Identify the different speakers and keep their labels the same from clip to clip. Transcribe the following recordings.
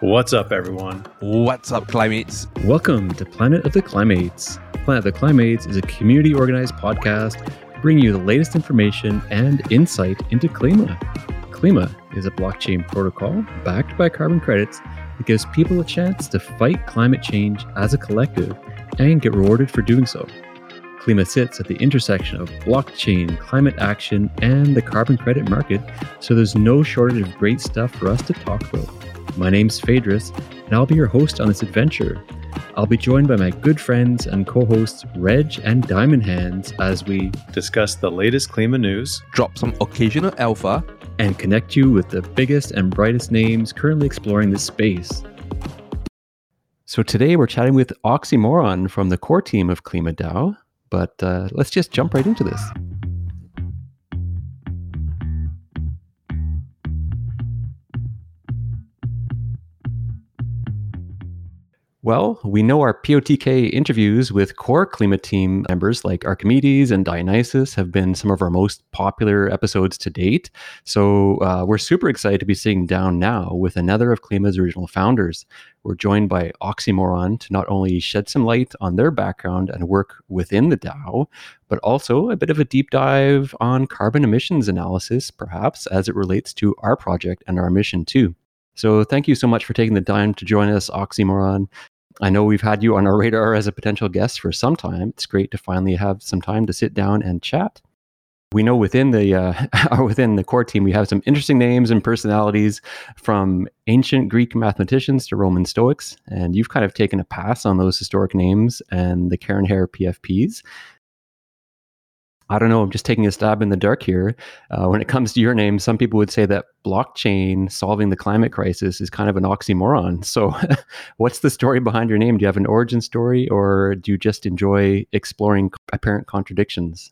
Speaker 1: What's up, everyone?
Speaker 2: What's up, Klimates?
Speaker 3: Welcome to Planet of the Klimates. Planet of the Klimates is a community organized podcast bringing you the latest information and insight into Klima. Klima is a blockchain protocol backed by carbon credits that gives people a chance to fight climate change as a collective and get rewarded for doing so. Klima sits at the intersection of blockchain, climate action, and the carbon credit market, so there's no shortage of great stuff for us to talk about. My name's Phaedrus, and I'll be your host on this adventure. I'll be joined by my good friends and co hosts Reg and Diamond Hands as we
Speaker 1: discuss the latest Klima news,
Speaker 2: drop some occasional alpha,
Speaker 3: and connect you with the biggest and brightest names currently exploring this space. So today we're chatting with Oxymoron from the core team of Klima DAO, but uh, let's just jump right into this. Well, we know our POTK interviews with core Klima team members like Archimedes and Dionysus have been some of our most popular episodes to date. So uh, we're super excited to be sitting down now with another of Klima's original founders. We're joined by Oxymoron to not only shed some light on their background and work within the DAO, but also a bit of a deep dive on carbon emissions analysis, perhaps as it relates to our project and our mission too. So thank you so much for taking the time to join us, Oxymoron. I know we've had you on our radar as a potential guest for some time. It's great to finally have some time to sit down and chat. We know within the uh, within the core team we have some interesting names and personalities from ancient Greek mathematicians to Roman Stoics, and you've kind of taken a pass on those historic names and the Karen Hare PFPs. I don't know. I'm just taking a stab in the dark here. Uh, when it comes to your name, some people would say that blockchain solving the climate crisis is kind of an oxymoron. So, what's the story behind your name? Do you have an origin story, or do you just enjoy exploring apparent contradictions?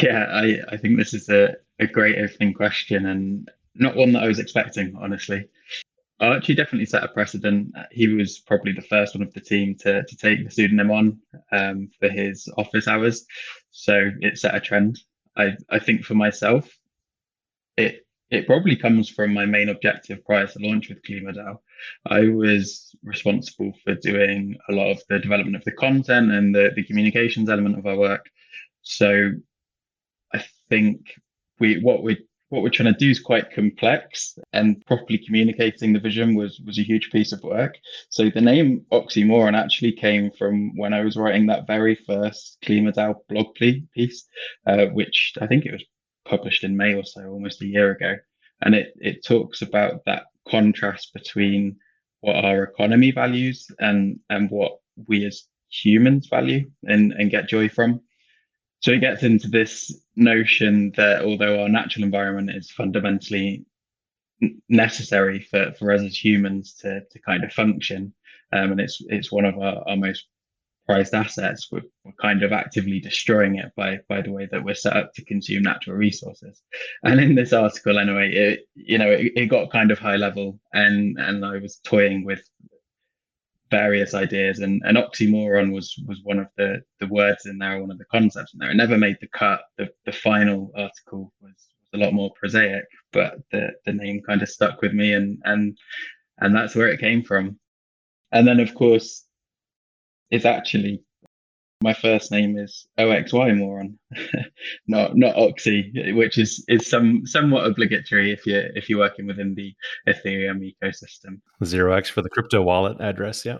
Speaker 4: Yeah, I, I think this is a, a great opening question and not one that I was expecting, honestly. Archie definitely set a precedent. He was probably the first one of the team to, to take the pseudonym on um, for his office hours. So it set a trend. I, I think for myself, it it probably comes from my main objective prior to launch with KlimaDAO. I was responsible for doing a lot of the development of the content and the, the communications element of our work. So I think we what we what we're trying to do is quite complex and properly communicating the vision was was a huge piece of work. So the name oxymoron actually came from when i was writing that very first KlimaDAO blog piece uh, which i think it was published in may or so almost a year ago. And it it talks about that contrast between what our economy values and and what we as humans value and and get joy from. So it gets into this notion that although our natural environment is fundamentally necessary for, for us as humans to, to kind of function, um, and it's it's one of our, our most prized assets, we're, we're kind of actively destroying it by by the way that we're set up to consume natural resources. And in this article, anyway, it you know it, it got kind of high level, and and I was toying with various ideas and, and oxymoron was was one of the the words in there one of the concepts in there. It never made the cut. The, the final article was, was a lot more prosaic but the the name kind of stuck with me and and and that's where it came from. And then of course it's actually my first name is OXY moron, not not Oxy, which is is some somewhat obligatory if you're if you're working within the Ethereum ecosystem.
Speaker 1: Zero X for the crypto wallet address, yeah.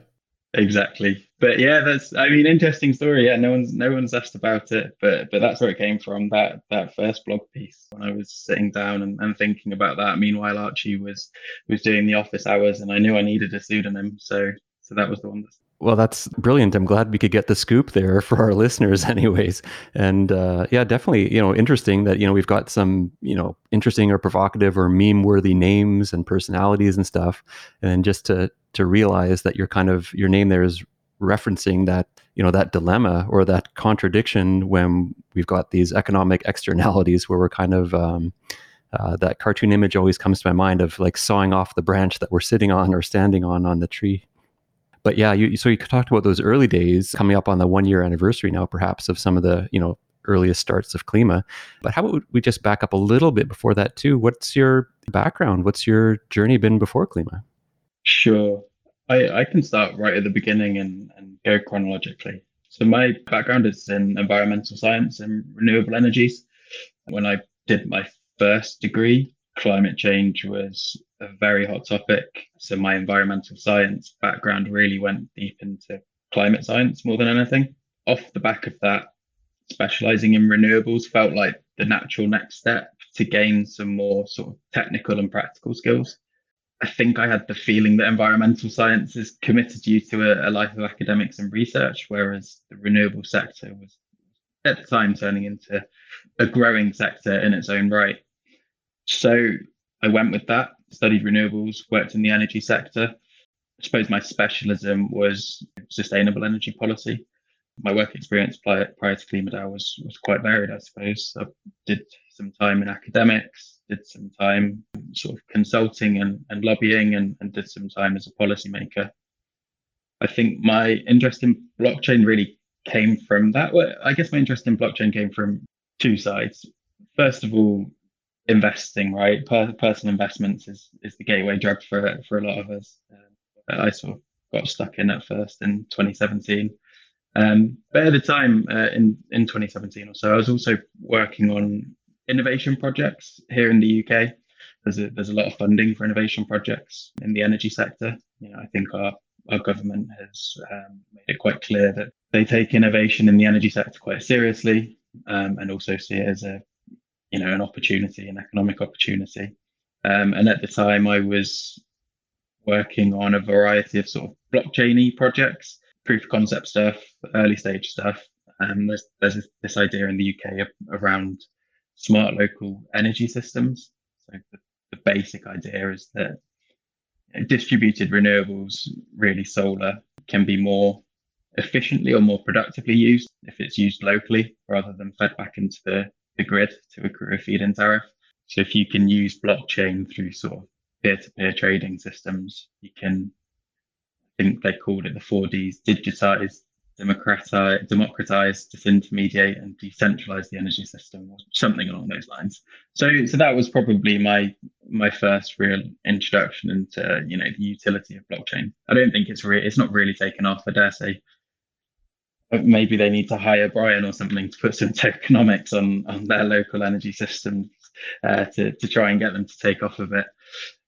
Speaker 4: Exactly. But yeah, that's I mean interesting story. Yeah, no one's no one's asked about it, but but that's where it came from, that that first blog piece when I was sitting down and, and thinking about that. Meanwhile Archie was was doing the office hours and I knew I needed a pseudonym. So so that was the one
Speaker 3: well, that's brilliant. I'm glad we could get the scoop there for our listeners, anyways. And uh, yeah, definitely, you know, interesting that you know we've got some you know interesting or provocative or meme-worthy names and personalities and stuff, and then just to to realize that your kind of your name there is referencing that you know that dilemma or that contradiction when we've got these economic externalities where we're kind of um, uh, that cartoon image always comes to my mind of like sawing off the branch that we're sitting on or standing on on the tree but yeah, you, so you talked about those early days coming up on the one year anniversary now, perhaps of some of the you know earliest starts of Klima. But how about we just back up a little bit before that too? What's your background? What's your journey been before Klima?
Speaker 4: Sure. I, I can start right at the beginning and, and go chronologically. So my background is in environmental science and renewable energies. When I did my first degree, climate change was a very hot topic. So my environmental science background really went deep into climate science more than anything. Off the back of that, specializing in renewables felt like the natural next step to gain some more sort of technical and practical skills. I think I had the feeling that environmental sciences committed you to a, a life of academics and research, whereas the renewable sector was at the time turning into a growing sector in its own right. So I went with that, studied renewables, worked in the energy sector. I suppose my specialism was sustainable energy policy. My work experience prior, prior to KlimaDAO was, was quite varied, I suppose. I did some time in academics, did some time sort of consulting and, and lobbying, and, and did some time as a policymaker. I think my interest in blockchain really came from that. Well, I guess my interest in blockchain came from two sides. First of all, investing, right? Per- personal investments is, is the gateway drug for for a lot of us. Uh, I sort of got stuck in at first in 2017. Um, but at the time, uh, in in 2017 or so, I was also working on innovation projects here in the UK. There's a, there's a lot of funding for innovation projects in the energy sector. You know, I think our our government has um, made it quite clear that they take innovation in the energy sector quite seriously um, and also see it as a you know an opportunity, an economic opportunity. Um, and at the time, I was working on a variety of sort of blockchainy projects, proof of concept stuff, early stage stuff. And there's there's this idea in the UK around smart local energy systems. So the, the basic idea is that distributed renewables, really solar, can be more efficiently or more productively used if it's used locally rather than fed back into the the grid to accrue a feed-in tariff. So if you can use blockchain through sort of peer-to-peer trading systems, you can, I think they called it the four Ds, digitize, democratize, democratize, disintermediate, and decentralize the energy system, or something along those lines. So, so that was probably my my first real introduction into you know the utility of blockchain. I don't think it's really it's not really taken off. I dare say maybe they need to hire Brian or something to put some tokenomics on on their local energy systems uh, to to try and get them to take off a bit.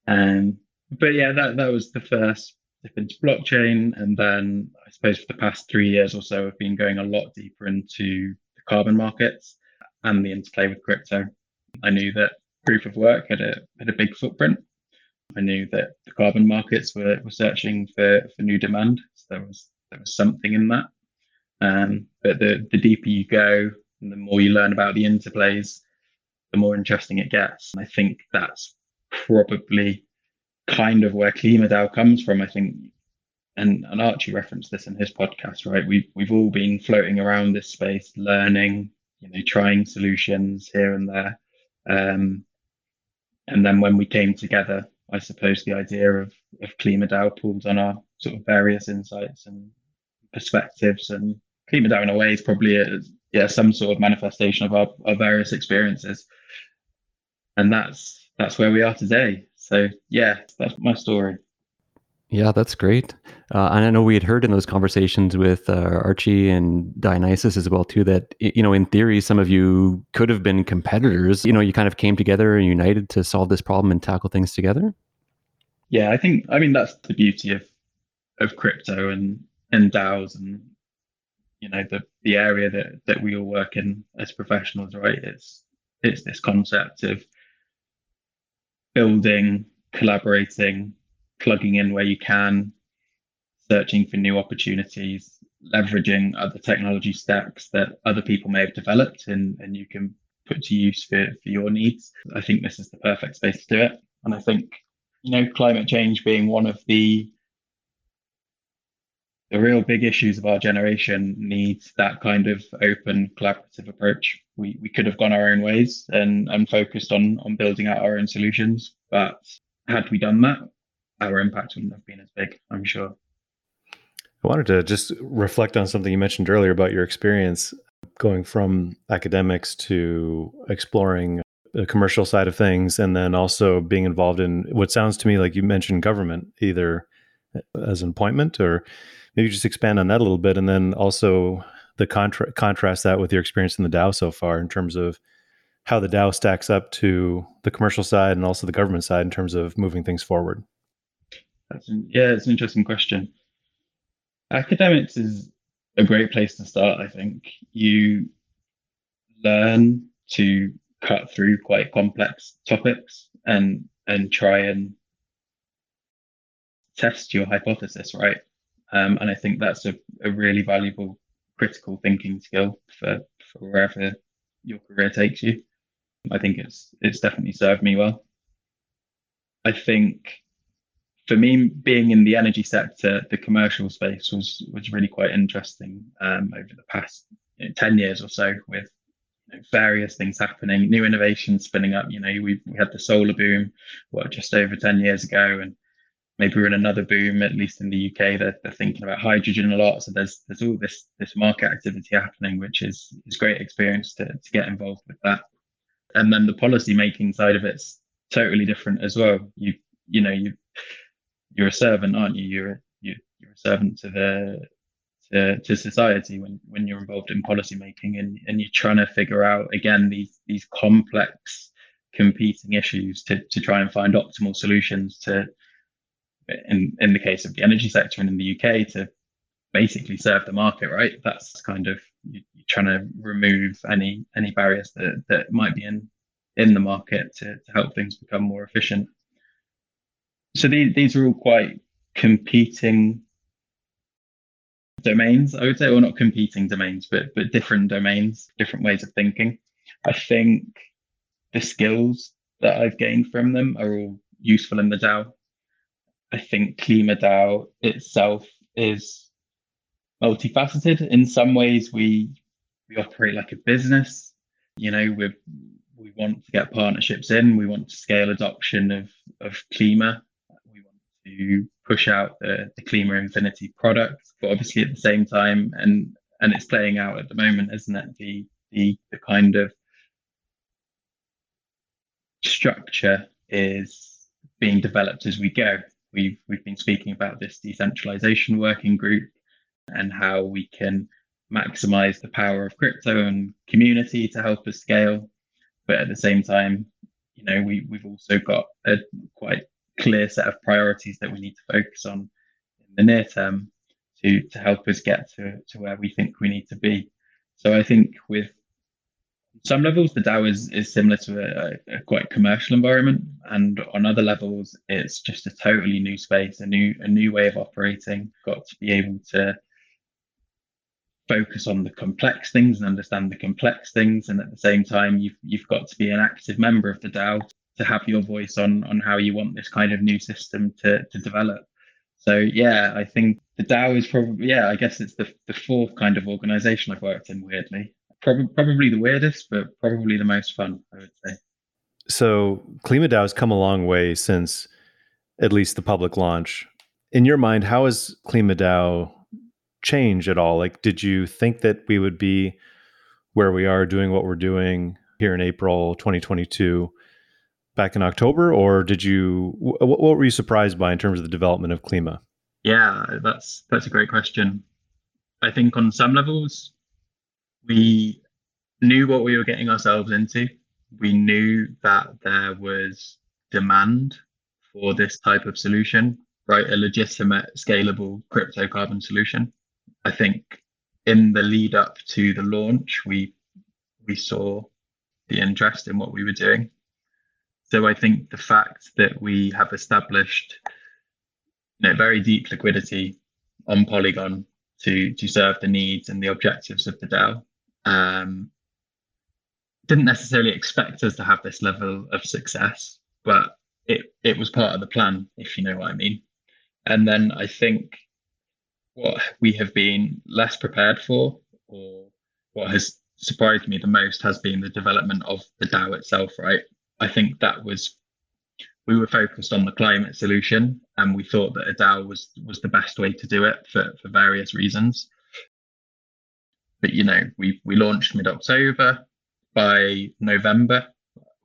Speaker 4: Um, but yeah, that that was the first into blockchain, and then I suppose for the past three years or so, I've been going a lot deeper into the carbon markets and the interplay with crypto. I knew that proof of work had a had a big footprint. I knew that the carbon markets were, were searching for, for new demand. So there was there was something in that. Um, but the, the deeper you go and the more you learn about the interplays, the more interesting it gets. And I think that's probably kind of where KlimaDAO comes from. I think, and, and Archie referenced this in his podcast, right? We've, we've all been floating around this space, learning, you know, trying solutions here and there. Um, and then when we came together, I suppose the idea of, of KlimaDAO pulled on our sort of various insights and perspectives and KlimaDAO in a way is probably a, yeah some sort of manifestation of our, our various experiences and that's that's where we are today so yeah that's my story
Speaker 3: yeah, that's great. Uh, and I know we had heard in those conversations with uh, Archie and Dionysus as well too that you know in theory some of you could have been competitors. You know, you kind of came together and united to solve this problem and tackle things together.
Speaker 4: Yeah, I think I mean that's the beauty of of crypto and and DAOs and you know the the area that that we all work in as professionals right? It's it's this concept of building collaborating plugging in where you can searching for new opportunities leveraging other technology stacks that other people may have developed and and you can put to use for, for your needs. I think this is the perfect space to do it. And i think you know climate change being one of the the real big issues of our generation needs that kind of open collaborative approach. We we could have gone our own ways and and focused on on building out our own solutions but had we done that our impact wouldn't have been as big i'm sure.
Speaker 1: I wanted to just reflect on something you mentioned earlier about your experience going from academics to exploring the commercial side of things, and then also being involved in what sounds to me like you mentioned government, either as an appointment or maybe just expand on that a little bit, and then also the contra- contrast that with your experience in the DAO so far in terms of how the DAO stacks up to the commercial side and also the government side in terms of moving things forward.
Speaker 4: That's an, yeah, it's an interesting question. Academics is a great place to start. I think you learn to cut through quite complex topics and and try and test your hypothesis, right? Um, and I think that's a, a really valuable critical thinking skill for, for wherever your career takes you. I think it's it's definitely served me well. I think for me, being in the energy sector, the commercial space was was really quite interesting um, over the past you know, ten years or so, with you know, various things happening, new innovations spinning up. You know, we we had the solar boom, what just over ten years ago, and maybe we're in another boom, at least in the UK. They're, they're thinking about hydrogen a lot. So there's there's all this this market activity happening, which is is great experience to to get involved with that. And then the policy making side of it's totally different as well. You you know you you're a servant, aren't you? You're you, you're a servant to the to, to society when when you're involved in policy making and and you're trying to figure out again these these complex competing issues to to try and find optimal solutions to in in the case of the energy sector and in the UK to basically serve the market, right? That's kind of you, are trying to remove any any barriers that that might be in in the market to, to help things become more efficient. So these these are all quite competing domains, I would say, or not competing domains, but but different domains, different ways of thinking. I think the skills that I've gained from them are all useful in the DAO. I think KlimaDAO itself is multifaceted. In some ways, we we operate like a business. You know, we we want to get partnerships in. We want to scale adoption of of Klima. We want to push out the the Klima Infinity product. But obviously, at the same time, and and it's playing out at the moment, isn't it? The the the kind of structure is being developed as we go. We've we've been speaking about this decentralization working group and how we can maximize the power of crypto and community to help us scale. But at the same time, you know, we we've also got a quite clear set of priorities that we need to focus on in the near term to to help us get to, to where we think we need to be. So I think with some levels, the DAO is, is similar to a, a, quite commercial environment, and on other levels, it's just a totally new space, a new a new way of operating. Got to be able to focus on the complex things and understand the complex things, and at the same time, you've you've got to be an active member of the DAO to have your voice on on how you want this kind of new system to to develop. So yeah, I think the DAO is probably yeah, I guess it's the the fourth kind of organization I've worked in weirdly probably probably the weirdest, but probably the most fun, I would say.
Speaker 1: So KlimaDAO has come a long way since at least the public launch. In your mind, how has KlimaDAO changed at all? Like, did you think that we would be where we are doing what we're doing here in April 2022 back in October, or did you? What, what were you surprised by in terms of the development of Klima?
Speaker 4: Yeah, that's that's a great question. I think on some levels, we knew what we were getting ourselves into. We knew that there was demand for this type of solution, right? A legitimate, scalable crypto carbon solution. I think in the lead up to the launch, we we saw the interest in what we were doing. So I think the fact that we have established you know, very deep liquidity on Polygon to to serve the needs and the objectives of the DAO um, didn't necessarily expect us to have this level of success, but it it was part of the plan, if you know what I mean. And then I think what we have been less prepared for, or what has surprised me the most, has been the development of the DAO itself. Right, I think that was we were focused on the climate solution, and we thought that a DAO was was the best way to do it for for various reasons but you know we we launched mid October. By November,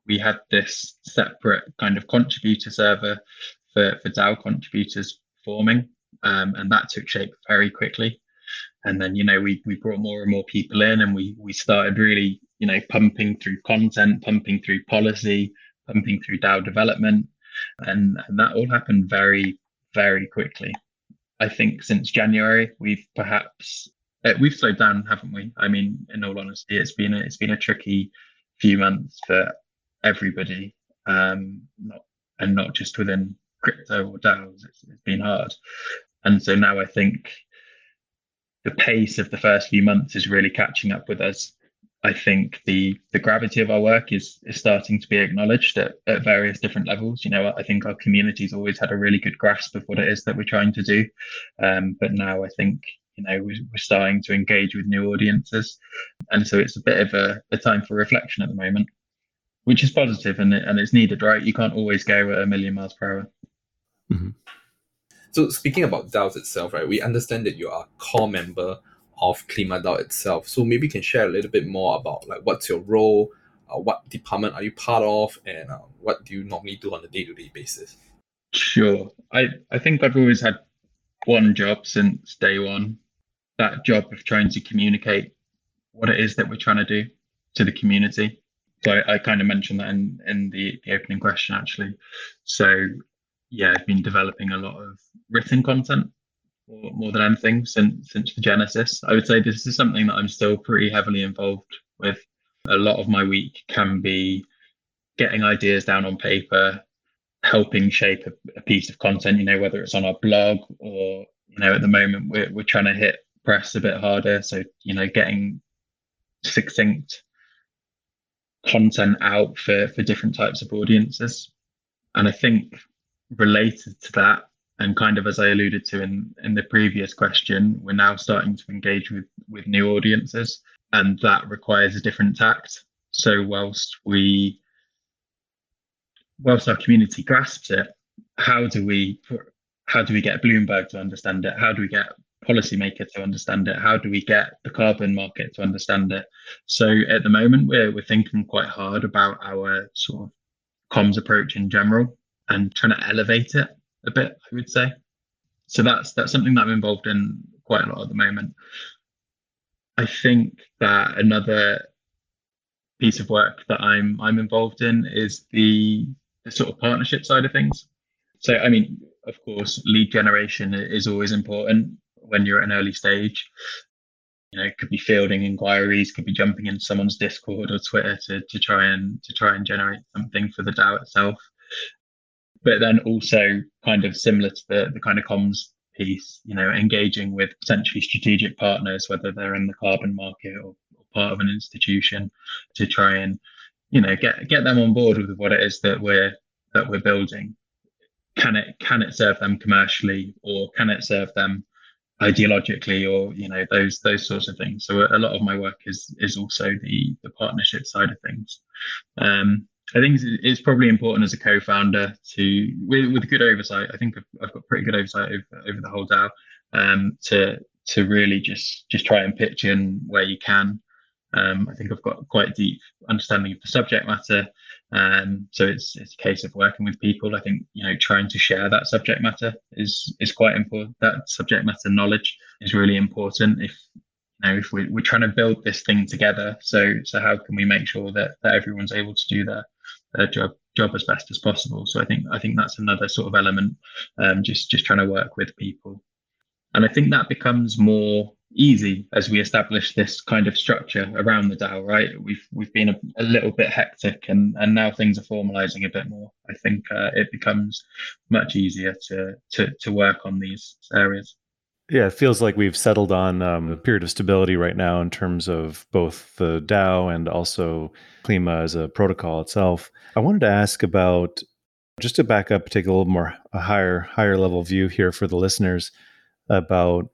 Speaker 4: we had this separate kind of contributor server for, for DAO contributors forming, um, and that took shape very quickly. And then, you know, we we brought more and more people in, and we we started really, you know, pumping through content, pumping through policy, pumping through DAO development, and and that all happened very very quickly. I think since January, we've perhaps we've slowed down, haven't we? I mean, in all honesty, it's been a, it's been a tricky few months for everybody, um, not and not just within crypto or DAOs. It's, it's been hard, and so now I think the pace of the first few months is really catching up with us. I think the the gravity of our work is is starting to be acknowledged at, at various different levels. You know, I think our community's always had a really good grasp of what it is that we're trying to do, um, but now I think you know we're, we're starting to engage with new audiences, and so it's a bit of a, a time for reflection at the moment, which is positive and and it's needed, right? You can't always go at a million miles per hour.
Speaker 5: Mm-hmm. So speaking about DAOs itself, right? We understand that you are a core member of KlimaDAO itself. So maybe you can share a little bit more about like what's your role, uh, what department are you part of, and uh, what do you normally do on a day to day basis?
Speaker 4: Sure. I, I think I've always had one job since day one that job of trying to communicate what it is that we're trying to do to the community. So I, I kind of mentioned that in, in the, the opening question actually. So yeah, I've been developing a lot of written content more, more than anything since since the genesis. I would say this is something that I'm still pretty heavily involved with. A lot of my week can be getting ideas down on paper, helping shape a, a piece of content. You know, whether it's on our blog or you know, at the moment we're we're trying to hit press a bit harder. So you know, getting succinct content out for for different types of audiences. And I think related to that, and kind of as I alluded to in in the previous question, we're now starting to engage with with new audiences, and that requires a different tact. So whilst we whilst our community grasps it, how do we how do we get Bloomberg to understand it? How do we get policymaker to understand it? How do we get the carbon market to understand it? So at the moment, we're we're thinking quite hard about our sort of comms approach in general and trying to elevate it a bit, I would say. So that's that's something that I'm involved in quite a lot at the moment. I think that another piece of work that I'm I'm involved in is the, the sort of partnership side of things. So I mean, of course, lead generation is always important when you're at an early stage. You know, it could be fielding inquiries, could be jumping into someone's Discord or Twitter to, to try and to try and generate something for the DAO itself but then also kind of similar to the, the kind of comms piece, you know, engaging with potentially strategic partners, whether they're in the carbon market or, or part of an institution, to try and, you know, get get them on board with what it is that we're that we're building. Can it can it serve them commercially, or can it serve them ideologically, or you know those those sorts of things. So a lot of my work is is also the the partnership side of things. Um, I think it's probably important as a co-founder to, with, with good oversight. I think I've, I've, got pretty good oversight over, over the whole DAO. Um, to to really just just try and pitch in where you can. Um, I think I've got quite a deep understanding of the subject matter. Um, so it's it's a case of working with people. I think you know trying to share that subject matter is is quite important. That subject matter knowledge is really important. If you know if we're, we're trying to build this thing together, so so how can we make sure that that everyone's able to do that? their job job as best as possible. So I think I think that's another sort of element. Um, just just trying to work with people, and I think that becomes more easy as we establish this kind of structure around the DAO. Right, we've we've been a, a little bit hectic, and and now things are formalizing a bit more. I think uh, it becomes much easier to to to work on these areas.
Speaker 1: Yeah, it feels like we've settled on um, a period of stability right now in terms of both the DAO and also Klima as a protocol itself. I wanted to ask about just to back up, take a little more a higher higher level view here for the listeners about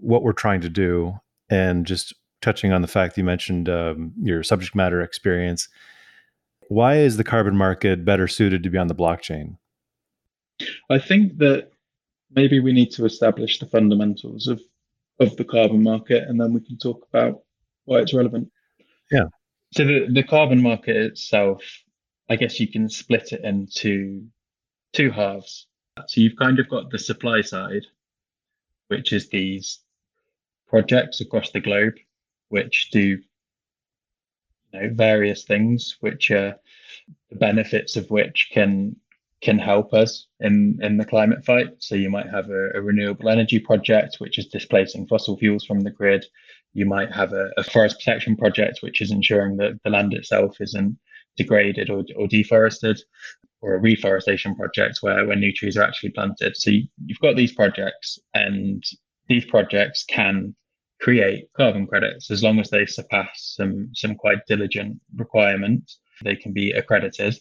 Speaker 1: what we're trying to do, and just touching on the fact you mentioned um, your subject matter experience. Why is the carbon market better suited to be on the blockchain?
Speaker 4: I think that maybe we need to establish the fundamentals of of the carbon market and then we can talk about why it's relevant
Speaker 1: yeah
Speaker 4: so the, the carbon market itself I guess you can split it into two halves. So you've kind of got the supply side, which is these projects across the globe, which do you know, various things, which are the benefits of which can can help us in in the climate fight. So you might have a, a renewable energy project, which is displacing fossil fuels from the grid. You might have a, a forest protection project, which is ensuring that the land itself isn't degraded or, or deforested or a reforestation project where, where new trees are actually planted. So you, you've got these projects and these projects can create carbon credits. As long as they surpass some some quite diligent requirements they can be accredited.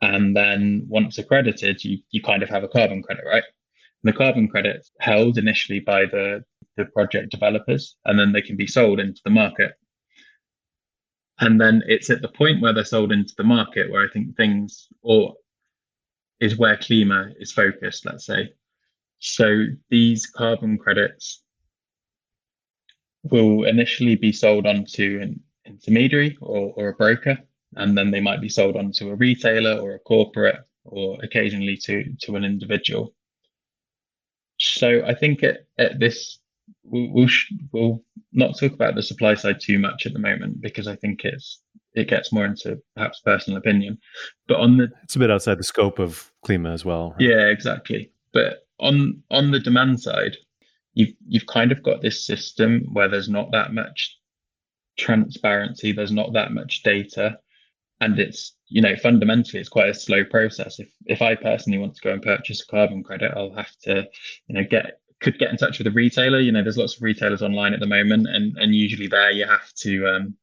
Speaker 4: And then once accredited you you kind of have a carbon credit right? And the carbon credits held initially by the the project developers and then they can be sold into the market. And then it's at the point where they're sold into the market where I think things or is where Klima is focused, let's say. So these carbon credits will initially be sold onto an intermediary or, or a broker, and then they might be sold onto a retailer or a corporate or occasionally to, to an individual. So I think at, at this we'll we'll, we'll not talk about the supply side too much at the moment because I think it's it gets more into perhaps personal opinion. But on the
Speaker 1: It's a bit outside the scope of Klima as well. right?
Speaker 4: yeah, exactly. But on on the demand side, you've you've kind of got this system where there's not that much transparency, there's not that much data, and it's you know fundamentally it's quite a slow process. If if I personally want to go and purchase a carbon credit, I'll have to you know get could get in touch with a retailer. You know, there's lots of retailers online at the moment, and and usually there you have to um,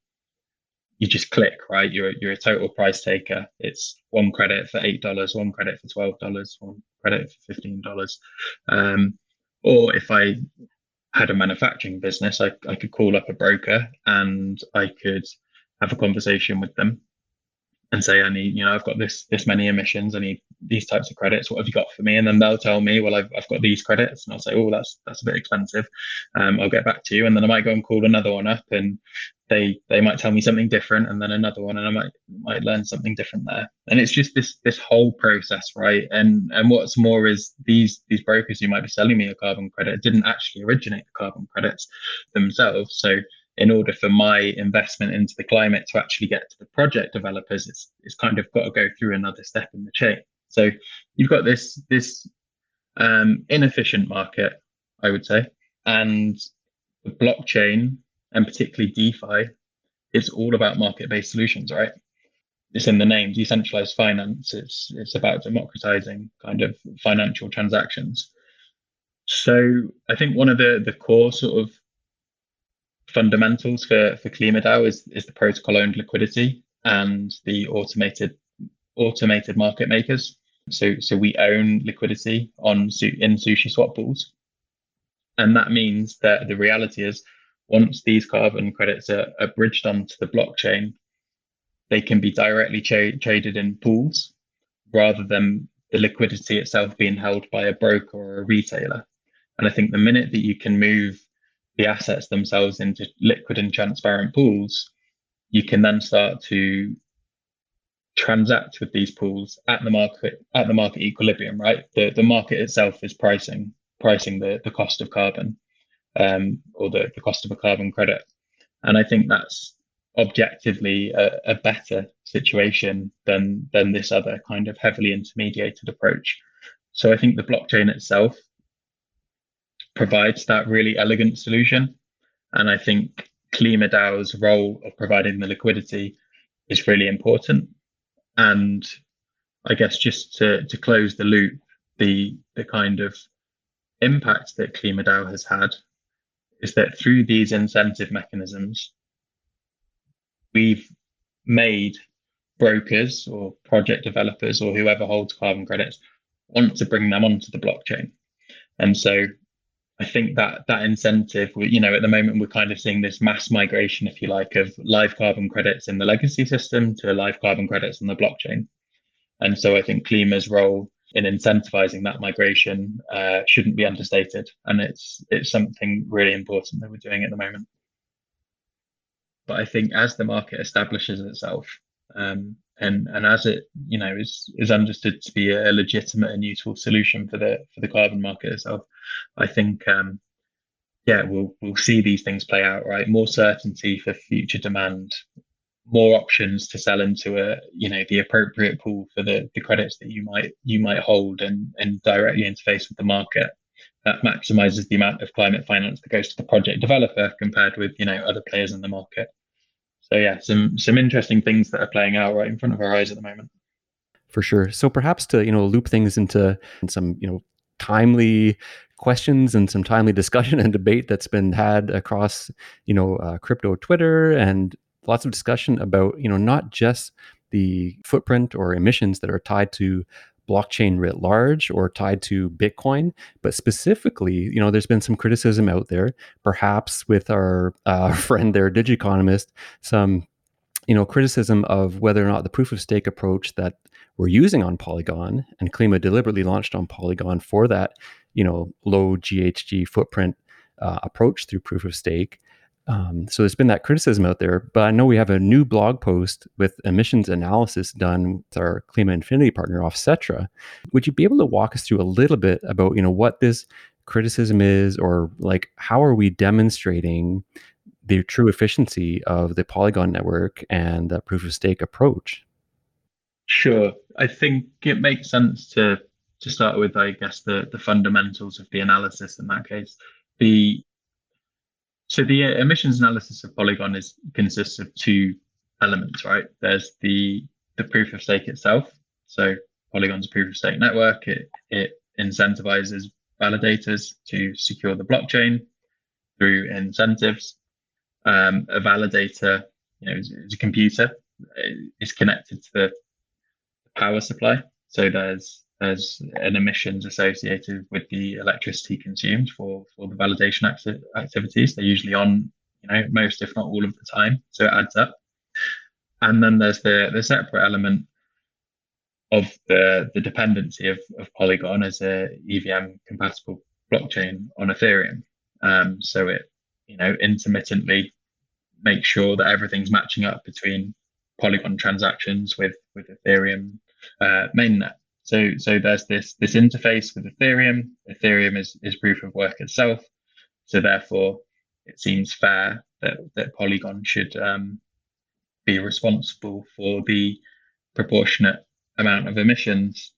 Speaker 4: you just click right. You're you're a total price taker. It's one credit for eight dollars, one credit for twelve dollars, one credit for fifteen dollars. Um, or if I had a manufacturing business, I I could call up a broker and I could have a conversation with them and say, I need, you know, I've got this this many emissions, I need these types of credits. What have you got for me? And then they'll tell me, well, I've, I've got these credits, and I'll say, oh, that's that's a bit expensive. Um, I'll get back to you, and then I might go and call another one up, and they they might tell me something different, and then another one, and I might might learn something different there. And it's just this this whole process, right? And and what's more is these these brokers who might be selling me a carbon credit didn't actually originate the carbon credits themselves, so in order for my investment into the climate to actually get to the project developers, it's it's kind of got to go through another step in the chain. So you've got this this um, inefficient market, I would say, and the blockchain and particularly DeFi it's all about market-based solutions, right? It's in the name, decentralized finance. It's it's about democratizing kind of financial transactions. So I think one of the the core sort of fundamentals for for KlimaDAO is is the protocol owned liquidity and the automated automated market makers. So so we own liquidity on in SushiSwap pools, and that means that the reality is once these carbon credits are, are bridged onto the blockchain, they can be directly tra- traded in pools rather than the liquidity itself being held by a broker or a retailer. And I think the minute that you can move the assets themselves into liquid and transparent pools, you can then start to transact with these pools at the market at the market equilibrium, right? The the market itself is pricing pricing the, the cost of carbon um, or the, the cost of a carbon credit. And I think that's objectively a, a better situation than than this other kind of heavily intermediated approach. So I think the blockchain itself provides that really elegant solution. And I think KlimaDAO's role of providing the liquidity is really important. And I guess just to, to close the loop, the the kind of impact that KlimaDAO has had is that through these incentive mechanisms, we've made brokers or project developers or whoever holds carbon credits want to bring them onto the blockchain. And so I think that that incentive, you know, at the moment we're kind of seeing this mass migration, if you like, of live carbon credits in the legacy system to live carbon credits on the blockchain. And so I think Klima's role in incentivizing that migration uh, shouldn't be understated, and it's it's something really important that we're doing at the moment. But I think as the market establishes itself, um, and and as it you know is is understood to be a legitimate and useful solution for the for the carbon market itself, I think um, yeah we'll we'll see these things play out right. More certainty for future demand, more options to sell into a you know the appropriate pool for the the credits that you might you might hold and and directly interface with the market that maximizes the amount of climate finance that goes to the project developer compared with you know other players in the market so yeah, some some interesting things that are playing out right in front of our eyes at the moment.
Speaker 3: For sure. So perhaps to you know loop things into some you know timely questions and some timely discussion and debate that's been had across you know uh, crypto Twitter and lots of discussion about you know not just the footprint or emissions that are tied to blockchain writ large or tied to Bitcoin, but specifically, you know, there's been some criticism out there, perhaps with our uh, friend there, Digiconomist, some, you know, criticism of whether or not the proof of stake approach that we're using on Polygon and Klima deliberately launched on Polygon for that, you know, low GHG footprint uh, approach through proof of stake um, so there's been that criticism out there, but I know we have a new blog post with emissions analysis done with our Klima Infinity partner, Offsetra. Would you be able to walk us through a little bit about, you know, what this criticism is, or like how are we demonstrating the true efficiency of the Polygon network and the proof of stake approach?
Speaker 4: Sure, I think it makes sense to to start with, I guess, the the fundamentals of the analysis in that case. The so the emissions analysis of Polygon is consists of two elements, right? There's the the proof of stake itself. So Polygon's proof of stake network. It it incentivizes validators to secure the blockchain through incentives. Um, a validator, you know, is, is a computer. Is connected to the power supply. So there's there's an emissions associated with the electricity consumed for for the validation acti- activities. They're usually on, you know, most if not all of the time, so it adds up. And then there's the the separate element of the the dependency of, of Polygon as a EVM compatible blockchain on Ethereum. Um, so it, you know, intermittently makes sure that everything's matching up between Polygon transactions with with Ethereum uh, mainnet. So so there's this this interface with Ethereum. Ethereum is is proof of work itself. So therefore, it seems fair that that Polygon should um, be responsible for the proportionate amount of emissions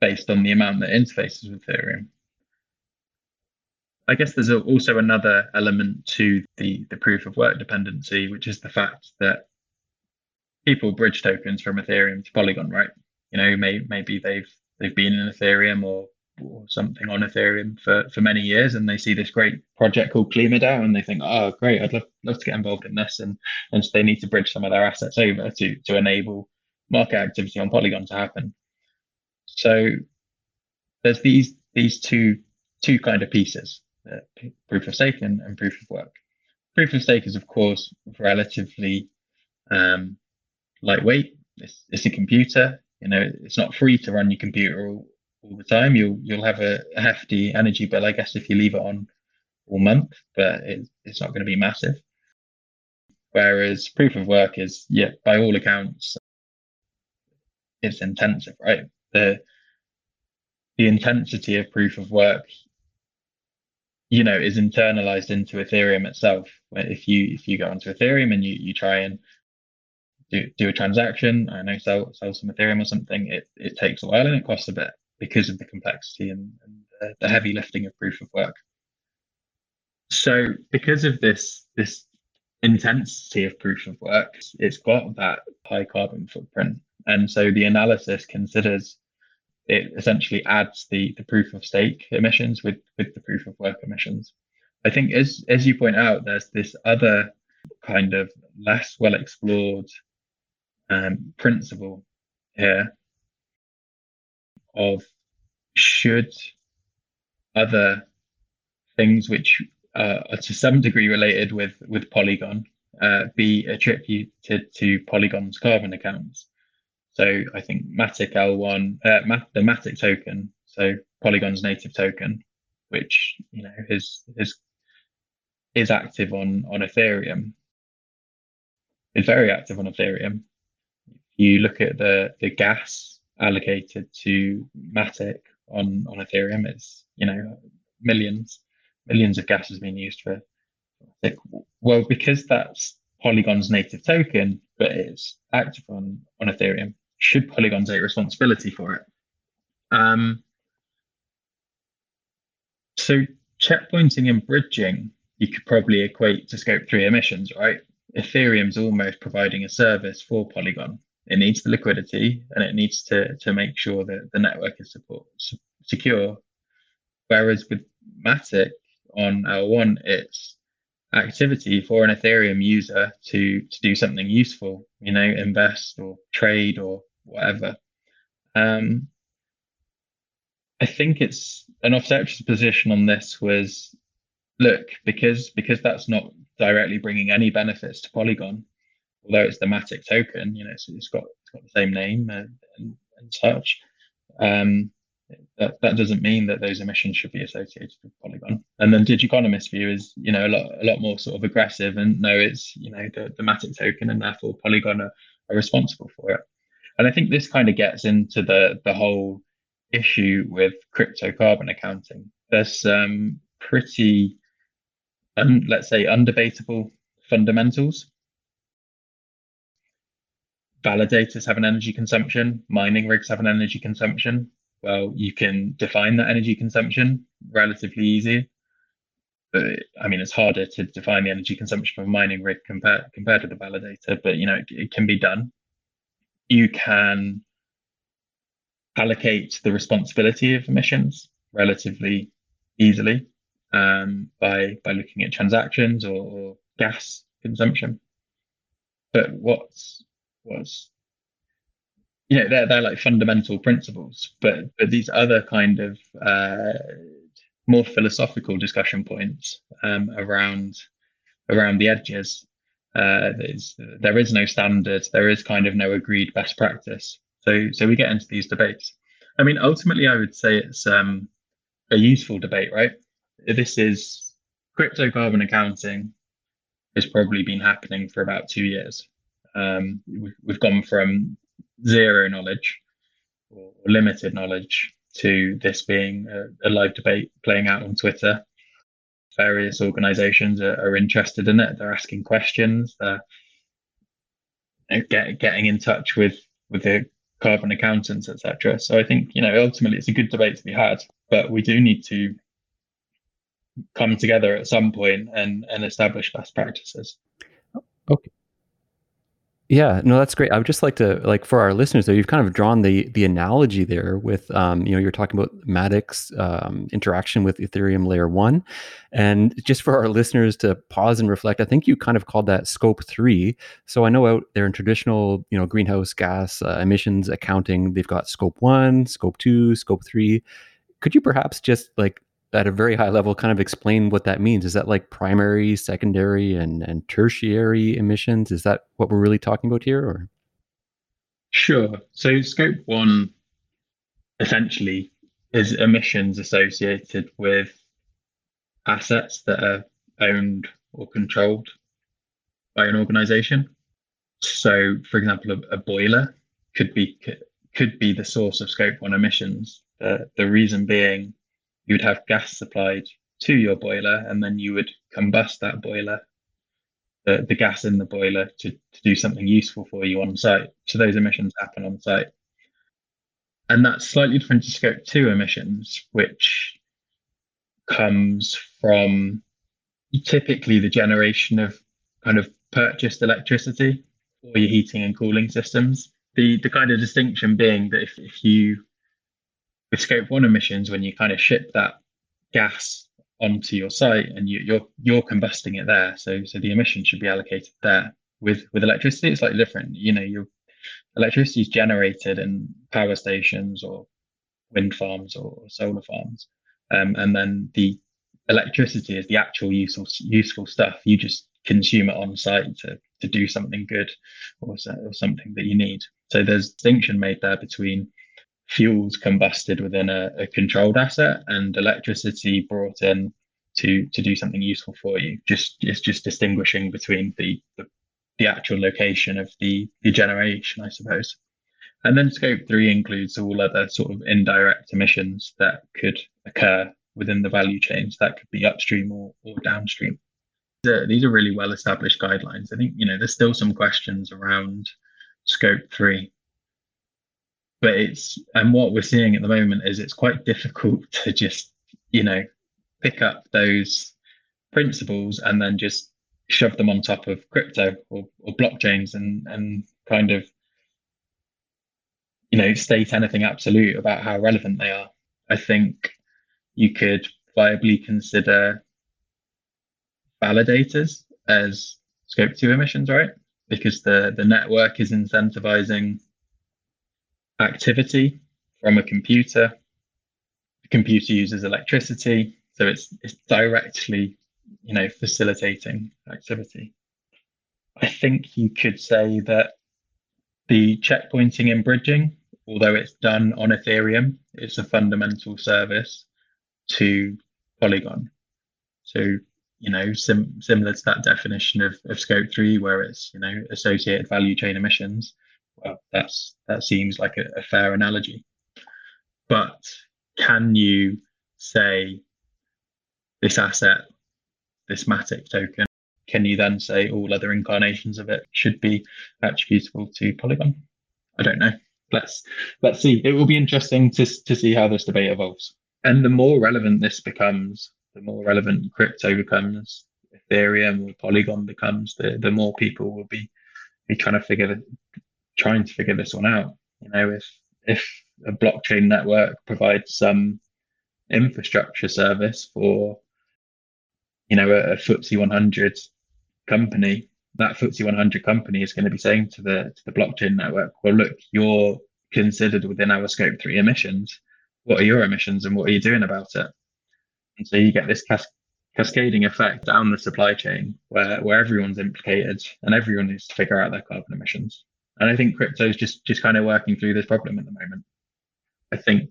Speaker 4: based on the amount that interfaces with Ethereum. I guess there's also another element to the, the proof of work dependency, which is the fact that people bridge tokens from Ethereum to Polygon, right? You know, may, maybe they've they've been in Ethereum or or something on Ethereum for, for many years, and they see this great project called KlimaDAO, and they think, oh, great, I'd love, love to get involved in this, and and so they need to bridge some of their assets over to to enable market activity on Polygon to happen. So there's these these two two kind of pieces: uh, proof of stake and, and proof of work. Proof of stake is, of course, relatively um, lightweight. It's, it's a computer you know it's not free to run your computer all, all the time. You'll you'll have a, a, hefty energy bill i guess if you leave it on all month but it, it's not going to be massive. Whereas proof of work is yeah by all accounts it's intensive right? The the intensity of proof of work you know is internalized into ethereum itself. If you if you go onto ethereum and you you try and do, do a transaction, I know sell sell some Ethereum or something, it, it takes a while and it costs a bit because of the complexity and, and uh, the heavy lifting of proof of work. So because of this this intensity of proof of work, it's got that high carbon footprint. And so the analysis considers it essentially adds the, the proof of stake emissions with, with the proof of work emissions. I think as as you point out, there's this other kind of less well explored um, principle here of should other things which uh, are to some degree related with with Polygon uh, be attributed to Polygon's carbon accounts. So I think Matic L1, uh, the Matic token, so Polygon's native token, which you know is is is active on on Ethereum, is very active on Ethereum You look at the the gas allocated to Matic on on Ethereum, it's you know millions millions of gas has been used for. Well, because that's Polygon's native token, but it's active on on Ethereum, should Polygon take responsibility for it? Um, so checkpointing and bridging, you could probably equate to scope three emissions, right? Ethereum's almost providing a service for Polygon. It needs the liquidity and it needs to to make sure that the network is support, secure. Whereas with Matic on L1, it's activity for an Ethereum user to to do something useful, you know, invest or trade or whatever. Um, I think it's an offset's position on this was look because because that's not directly bringing any benefits to Polygon, although it's the Matic token, you know, it's got it's got the same name and, and, and such. Um, that, that doesn't mean that those emissions should be associated with Polygon. And then Digiconomist view is, you know, a lot a lot more sort of aggressive and no, it's, you know, the, the Matic token and therefore Polygon are, are responsible for it. And I think this kind of gets into the the whole issue with crypto carbon accounting. There's um, pretty, let's say, undebatable fundamentals. Validators have an energy consumption, mining rigs have an energy consumption. Well, you can define that energy consumption relatively easy. But I mean, it's harder to define the energy consumption of a mining rig compared compared to the validator. But you know, it, it can be done. You can allocate the responsibility of emissions relatively easily um, by by looking at transactions or, or, gas consumption. But what's what's you know they're they're like fundamental principles, but but these other kind of uh, more philosophical discussion points um, around around the edges. Uh, there is no standard. There is kind of no agreed best practice. So so we get into these debates. I mean, ultimately, I would say it's um, a useful debate, right? This is crypto carbon accounting has probably been happening for about two years. Um, we've, gone from zero knowledge or limited knowledge to this being a, a live debate playing out on Twitter. Various organizations are, are interested in it. They're asking questions. They're get, getting in touch with with the carbon accountants, etc. So I think you know ultimately it's a good debate to be had, but we do need to come together at some point and and establish best practices.
Speaker 3: Okay. Yeah, no, that's great. I would just like to like for our listeners though, you've kind of drawn the the analogy there with um, you know, you're talking about Matic's um, interaction with Ethereum layer one. And just for our listeners to pause and reflect, I think you kind of called that scope three. So I know out there in traditional, you know, greenhouse gas uh, emissions accounting, they've got scope one, scope two, scope three. Could you perhaps just like at a very high level kind of explain what that means. Is that like primary secondary and and tertiary emissions? Is that what we're really talking about here or?
Speaker 4: Sure. So scope one essentially is emissions associated with assets that are owned or controlled by an organization. So for example a, a boiler could be could be the source of scope one emissions. Uh, the reason being you would have gas supplied to your boiler and then you would combust that boiler the, the gas in the boiler to, to do something useful for you on site. So those emissions happen on site. And that's slightly different to scope 2 emissions which comes from typically the generation of kind of purchased electricity or your heating and cooling systems. The the kind of distinction being that if, if you with scope one emissions, when you kind of ship that gas onto your site and you, are you're, you're combusting it there, so so the emissions should be allocated there. With with electricity, it's slightly different. You know, your electricity is generated in power stations or wind farms or solar farms, um, and then the electricity is the actual useful useful stuff. You just consume it on site to to do something good or, or something that you need. So there's distinction made there between fuels combusted within a, a, controlled asset and electricity brought in to to do something useful for you. Just it's just distinguishing between the, the the actual location of the, the generation, I suppose. And then scope three includes all other sort of indirect emissions that could occur within the value chains. That could be upstream or, or downstream. These are really well established guidelines. I think, you know, there's still some questions around scope three. But it's, and what we're seeing at the moment is it's quite difficult to just, you know, pick up those principles and then just shove them on top of crypto or, or blockchains and, and kind of you know state anything absolute about how relevant they are. I think you could viably consider validators as scope 2 emissions right? Because the the network is incentivizing activity from a computer. The computer uses electricity so it's it's directly you know facilitating activity. I think you could say that the checkpointing and bridging although it's done on ethereum it's a fundamental service to polygon. So you know sim- similar to that definition of, of scope 3 where it's you know associated value chain emissions well that's that seems like a, a fair analogy but can you say this asset this Matic token, can you then say all other incarnations of it should be attributable to Polygon? I don't know. Let's let's see. It will be interesting to to see how this debate evolves. And the more relevant this becomes, the more relevant crypto becomes, Ethereum or Polygon becomes, the the more people will be be trying to figure trying to figure this one out. You know, if if a blockchain network provides some infrastructure service for you know, a, a FTSE 100 company, that FTSE 100 company is going to be saying to the to the blockchain network, well, look, you're considered within our scope three emissions. What are your emissions and what are you doing about it? And so you get this cas- cascading effect down the supply chain where, where everyone's implicated and everyone needs to figure out their carbon emissions. And I think crypto is just just kind of working through this problem at the moment. I think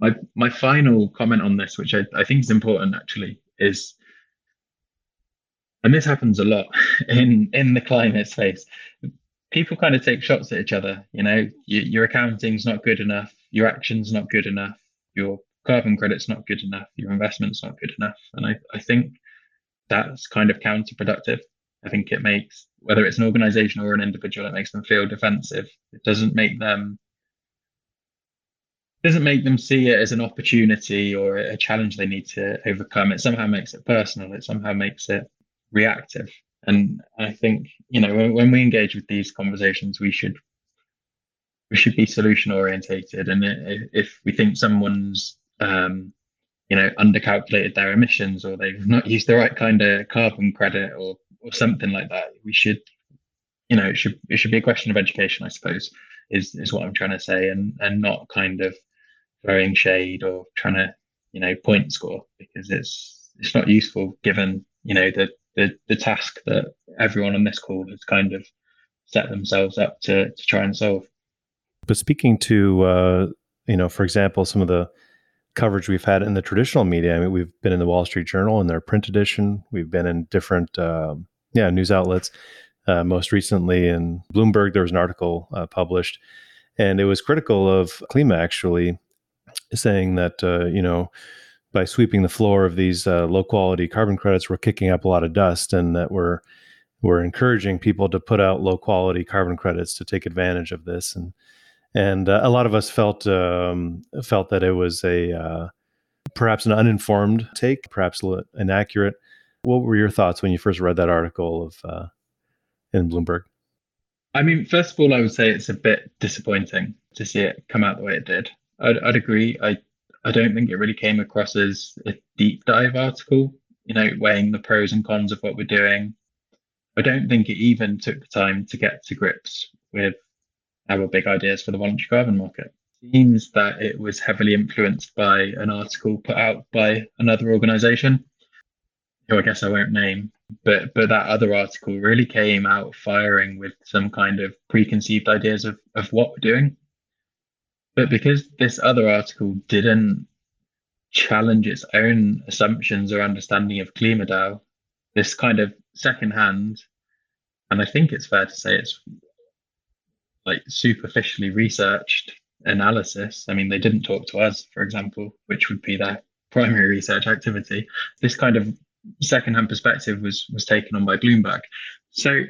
Speaker 4: my my final comment on this, which I, I think is important actually, is and this happens a lot in in the climate space people kind of take shots at each other you know? You, your accounting's not good enough your action's not good enough your carbon credit's not good enough your investment's not good enough. And i, I think that's kind of counterproductive i think it makes whether it's an organization or an individual it makes them feel defensive it doesn't make them doesn't make them see it as an opportunity or a challenge they need to overcome it somehow makes it personal it somehow makes it reactive. And I think you know when, when we engage with these conversations, we should we should be solution orientated. And if we think someone's um, you know undercalculated their emissions or they've not used the right kind of carbon credit or or something like that, we should you know it should it should be a question of education, I suppose, is is what I'm trying to say, and and not kind of throwing shade or trying to you know point score because it's it's not useful given you know the the the task that everyone on this call has kind of set themselves up to to try and solve.
Speaker 1: But speaking to uh, you know, for example, some of the coverage we've had in the traditional media. I mean, we've been in the Wall Street Journal in their print edition. We've been in different um, yeah news outlets. Uh, most recently in Bloomberg, there was an article uh, published, and it was critical of Klima actually, saying that uh, you know by sweeping the floor of these uh, low quality carbon credits, we're kicking up a lot of dust, and that we're we're encouraging people to put out low quality carbon credits to take advantage of this. And and uh, a lot of us felt um, felt that it was a uh, perhaps an uninformed take, perhaps inaccurate. What were your thoughts when you first read that article of uh, in Bloomberg?
Speaker 4: I mean, first of all, I would say it's a bit disappointing to see it come out the way it did. I'd, I'd agree. I I don't think it really came across as a deep dive article, you know, weighing the pros and cons of what we're doing. I don't think it even took the time to get to grips with our big ideas for the voluntary carbon market. Seems that it was heavily influenced by an article put out by another organization, who I guess I won't name, but but that other article really came out firing with some kind of preconceived ideas of, of what we're doing but because this other article didn't challenge its own assumptions or understanding of KlimaDAO, this kind of secondhand and I think it's fair to say it's like superficially researched analysis. I mean, they didn't talk to us, for example, which would be their primary research activity. This kind of secondhand perspective was was taken on by Bloomberg. So,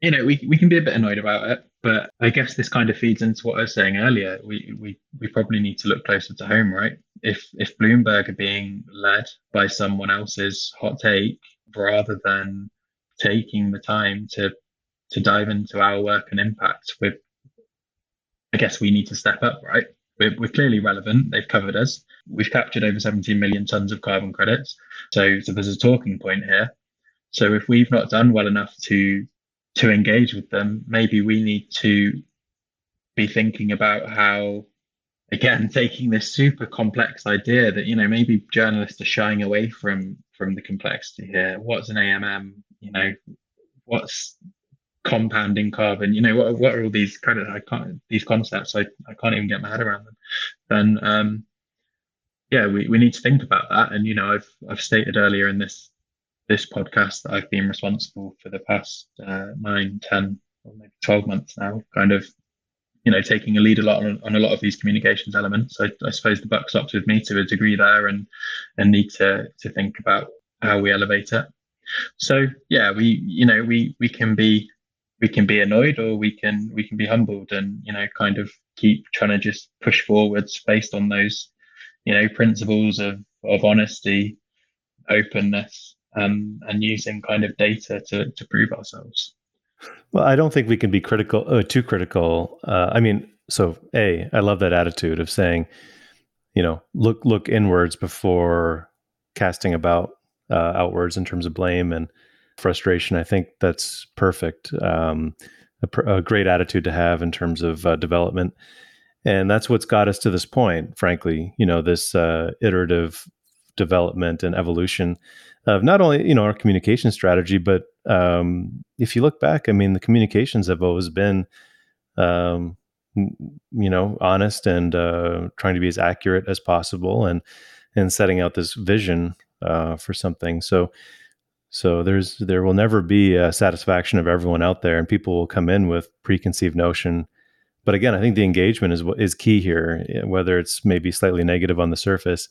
Speaker 4: you know, we, we can be a bit annoyed about it, but I guess this kind of feeds into what I was saying earlier. We we we probably need to look closer to home, right? If if Bloomberg are being led by someone else's hot take rather than taking the time to to dive into our work and impact, with I guess we need to step up, right? We're, we're clearly relevant. They've covered us. We've captured over 17 million tons of carbon credits. So, so there's a talking point here. So if we've not done well enough to to engage with them, maybe we need to be thinking about how, again, taking this super complex idea that you know maybe journalists are shying away from from the complexity here. What's an AMM? You know, what's compounding carbon. You know what, what are all these of i can't these concepts? I, I can't even get my head around them. Then um yeah we, we need to think about that. And you know i've i've stated earlier in this this podcast that i've been responsible for the past uh, nine ten or maybe 12 months now kind of you know taking a lead a lot on, on a lot of these communications elements. I, I suppose the buck stops with me to a degree there and and need to to think about how we elevate it. So yeah we you know we we can be we can be annoyed or we can we can be humbled and you know kind of keep trying to just push forwards based on those you know principles of of honesty openness um, and using kind of data to to prove ourselves.
Speaker 1: Well i don't think we can be critical uh, too critical. Uh, i mean so a i love that attitude of saying you know look look inwards before casting about uh, outwards in terms of blame and frustration. I think that's perfect. Um, a, a, great attitude to have in terms of uh, development, and that's what's got us to this point. Frankly, you know, this uh, iterative development and evolution of not only you know our communication strategy, but um, if you look back, I mean, the communications have always been. Um, you know, honest and uh, trying to be as accurate as possible, and and setting out this vision uh, for something. So, so there's there will never be a satisfaction of everyone out there, and people will come in with preconceived notion. But again, I think the engagement is is key here. Eh, whether it's maybe slightly negative on the surface,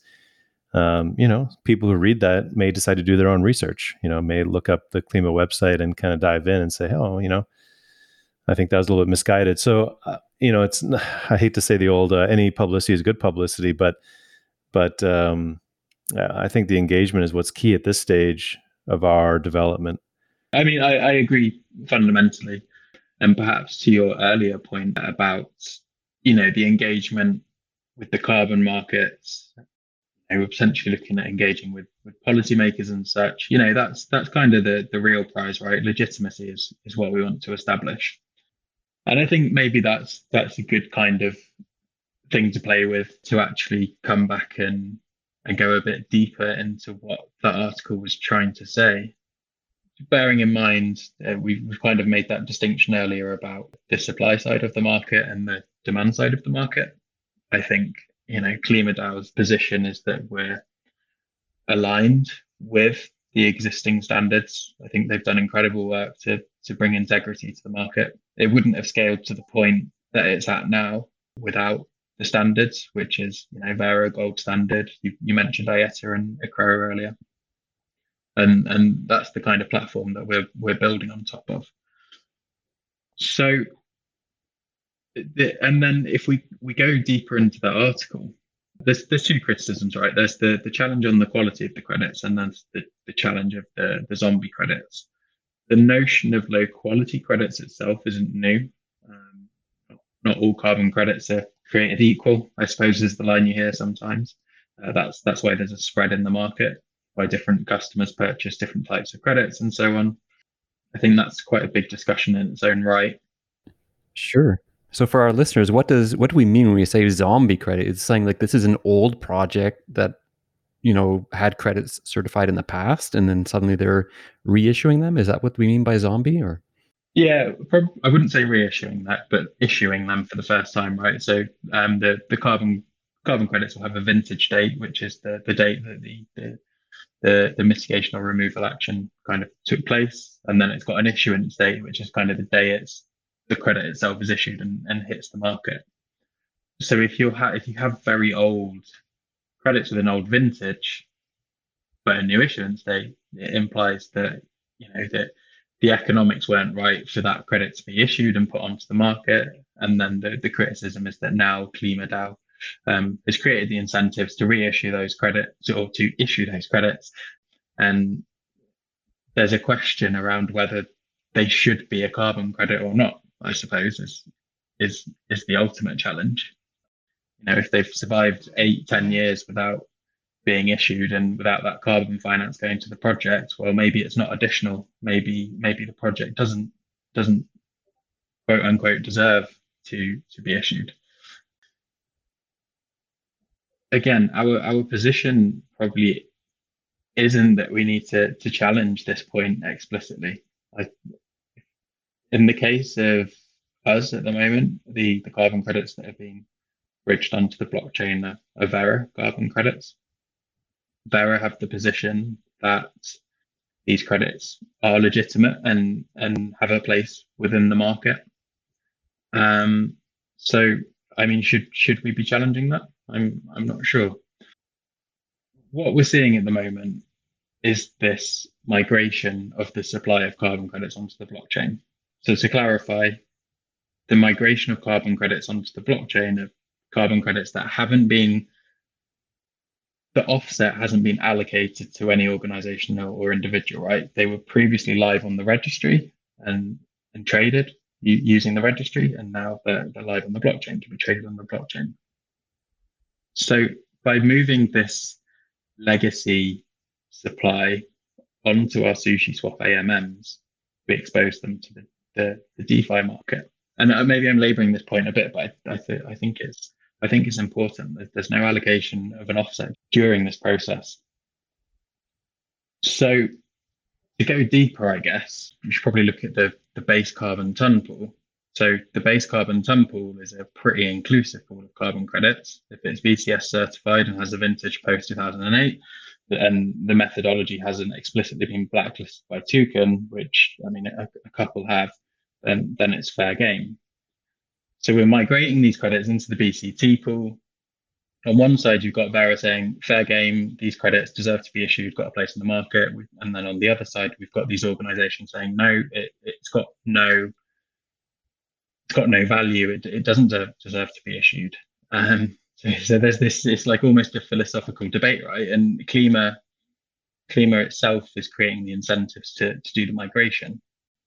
Speaker 1: um, you know, people who read that may decide to do their own research. You know, may look up the Klima website and kind of dive in and say, oh, you know, I think that was a little bit misguided. So, uh, you know, it's I hate to say the old uh, any publicity is good publicity, but but um, I think the engagement is what's key at this stage of our development.
Speaker 4: I mean, I, I agree fundamentally. And perhaps to your earlier point about, you know, the engagement with the carbon markets, know, we're potentially looking at engaging with, with policymakers and such. You know, that's that's kind of the, the real prize, right? Legitimacy is is what we want to establish. And I think maybe that's that's a good kind of thing to play with to actually come back and and go a bit deeper into what that article was trying to say. Bearing in mind, uh, we've, kind of made that distinction earlier about the supply side of the market and the demand side of the market. I think, you know, KlimaDAO's position is that we're aligned with the existing standards. I think they've done incredible work to to bring integrity to the market. It wouldn't have scaled to the point that it's at now without the standards, which is you know Verra gold standard. You, you mentioned IETA and ICROA earlier, and and that's the kind of platform that we're we're building on top of. So, the, and then if we we go deeper into the article, there's there's two criticisms, right? There's the the challenge on the quality of the credits, and then the the challenge of the the zombie credits. The notion of low quality credits itself isn't new. Um, not all carbon credits are created equal, I suppose is the line you hear sometimes. Uh, that's that's why there's a spread in the market, why different customers purchase different types of credits and so on. I think that's quite a big discussion in its own right.
Speaker 3: Sure. So for our listeners, what does what do we mean when we say zombie credit? It's saying like this is an old project that you know had credits certified in the past and then suddenly they're reissuing them. Is that what we mean by zombie or
Speaker 4: yeah, I wouldn't say reissuing that, but issuing them for the first time, right? So um, the the carbon carbon credits will have a vintage date, which is the the date that the the, the, the mitigation or removal action kind of took place. And then it's got an issuance date, which is kind of the day it's the credit itself is issued and, and hits the market. So if you have if you have very old credits with an old vintage, but a new issuance date, it implies that you know that the economics weren't right for that credit to be issued and put onto the market. And then the, the criticism is that now KlimaDAO um, has created the incentives to reissue those credits or to issue those credits. And there's a question around whether they should be a carbon credit or not, I suppose, is is is the ultimate challenge. You know, if they've survived eight, ten years without being issued and without that carbon finance going to the project, well, maybe it's not additional. Maybe maybe the project doesn't doesn't quote unquote deserve to to be issued. Again, our our position probably isn't that we need to to challenge this point explicitly. In the case of us at the moment, the the carbon credits that have been bridged onto the blockchain are, are Verra carbon credits. Verra have the position that these credits are legitimate and and have a place within the market. Um, so, I mean, should should we be challenging that? I'm I'm not sure. What we're seeing at the moment is this migration of the supply of carbon credits onto the blockchain. So to clarify, the migration of carbon credits onto the blockchain of carbon credits that haven't been the offset hasn't been allocated to any organization or individual, right? They were previously live on the registry and and traded using the registry, and now they're, they're live on the blockchain to be traded on the blockchain. So by moving this legacy supply onto our SushiSwap AMMs, we expose them to the, the, the DeFi market. And uh, maybe I'm laboring this point a bit, but I, I, th- I think it's I think it's important that there's no allocation of an offset during this process. So to go deeper, I guess, we should probably look at the, the base carbon ton pool. So the base carbon ton pool is a pretty inclusive pool of carbon credits. If it's VCS certified and has a vintage post 2008, and the methodology hasn't explicitly been blacklisted by Toucan, which I mean a, a couple have, then then it's fair game. So we're migrating these credits into the BCT pool. On one side, you've got Verra saying, fair game, these credits deserve to be issued, got a place in the market. And then on the other side, we've got these organizations saying, no, it, it's got no it's got no value. It, it doesn't deserve to be issued. Um, so, so there's this, it's like almost a philosophical debate, right? And Klima, Klima itself is creating the incentives to, to do the migration.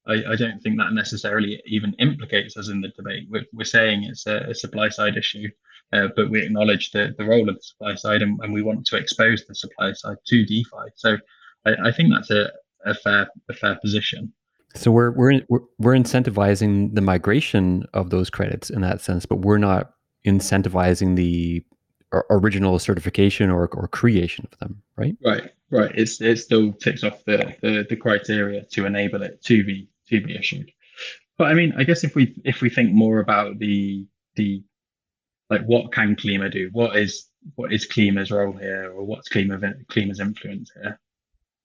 Speaker 4: I, I, don't think that necessarily even implicates us in the debate. We're, we're saying it's a, a, supply side issue, uh, but we acknowledge the, the role of the supply side and, and, we want to expose the supply side to DeFi. So I, I think that's a, a, fair a fair position.
Speaker 3: So we're, we're we're we're incentivizing the migration of those credits in that sense, but we're not incentivizing the original certification or, or creation of them, right?
Speaker 4: Right, right. It's it still ticks off the, the the criteria to enable it to be to be issued. But I mean, I guess if we if we think more about the the like what can Klima do? What is what is Klima's role here, or what's Klima Klima's influence here?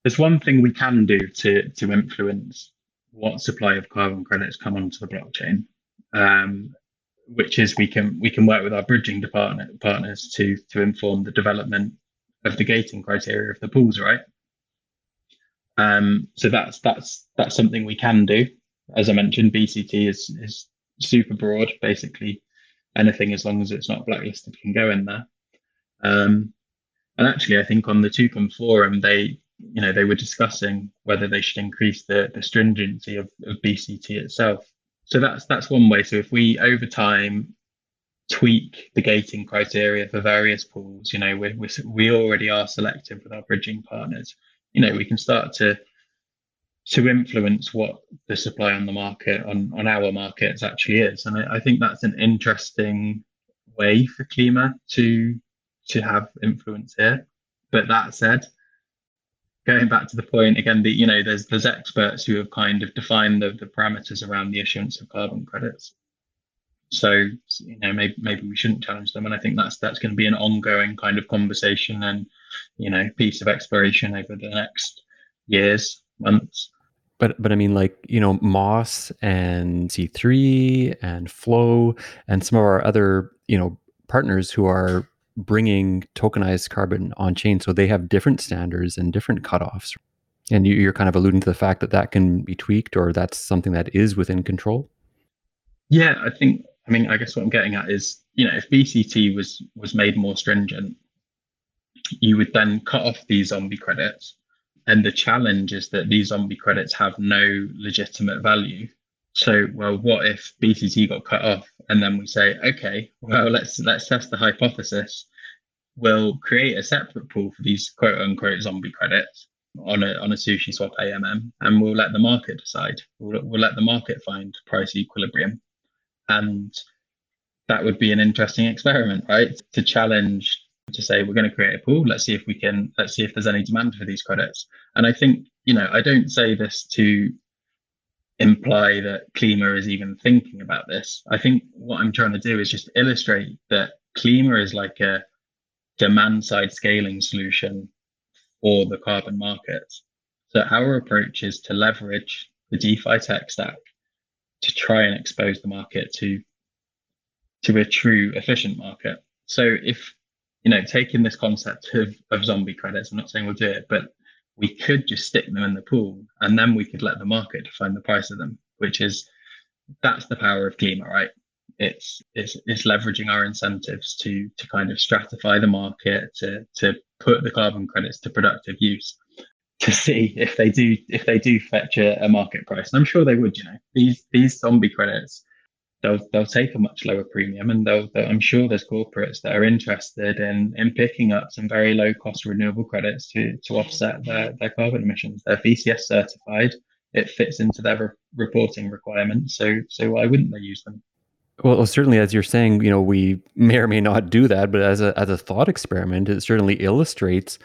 Speaker 4: There's one thing we can do to to influence what supply of carbon credits come onto the blockchain, um, which is we can we can work with our bridging department partners to to inform the development of the gating criteria of the pools, right? Um, so that's that's that's something we can do. As I mentioned, BCT is is super broad. Basically, anything as long as it's not blacklisted can go in there. Um, and actually, I think on the Toucan forum, they you know they were discussing whether they should increase the the stringency of, of BCT itself. So that's that's one way. So if we over time tweak the gating criteria for various pools, you know, we we we already are selective with our bridging partners. You know, we can start to to influence what the supply on the market on on our markets actually is, and I, I think that's an interesting way for Klima to to have influence here. But that said, going back to the point again that you know there's there's experts who have kind of defined the, the parameters around the issuance of carbon credits So you know maybe maybe we shouldn't challenge them, and I think that's that's going to be an ongoing kind of conversation and you know piece of exploration over the next years, months.
Speaker 3: But but I mean, like you know, Moss and C3 and Flow and some of our other you know partners who are bringing tokenized carbon on chain, so they have different standards and different cutoffs. And you, you're kind of alluding to the fact that that can be tweaked, or that's something that is within control.
Speaker 4: Yeah, I think. I mean, I guess what I'm getting at is, you know, if BCT was was made more stringent, you would then cut off these zombie credits and the challenge is that these zombie credits have no legitimate value. So, well, what if BCT got cut off, and then we say, okay, well, let's let's test the hypothesis. We'll create a separate pool for these quote unquote zombie credits on a on a SushiSwap AMM, and we'll let the market decide. We'll, we'll let the market find price equilibrium, and that would be an interesting experiment, right? To challenge to say we're going to create a pool let's see if we can let's see if there's any demand for these credits and i think you know i don't say this to imply that Klima is even thinking about this. I think what i'm trying to do is just illustrate that Klima is like a demand side scaling solution for the carbon market. So our approach is to leverage the defi tech stack to try and expose the market to to a true efficient market. So if you know, taking this concept of, of zombie credits, I'm not saying we'll do it, but we could just stick them in the pool and then we could let the market define the price of them, which is that's the power of Klima, right? It's it's it's leveraging our incentives to to kind of stratify the market, to to put the carbon credits to productive use, to see if they do if they do fetch a, a market price. And I'm sure they would, you know. These these zombie credits they'll they'll take a much lower premium, and they'll, they'll, I'm sure there's corporates that are interested in in picking up some very low cost renewable credits to to offset their their carbon emissions. They're VCS certified. It fits into their re- reporting requirements. So so why wouldn't they use them?
Speaker 3: Well, certainly, as you're saying, you know, we may or may not do that, but as a as a thought experiment, it certainly illustrates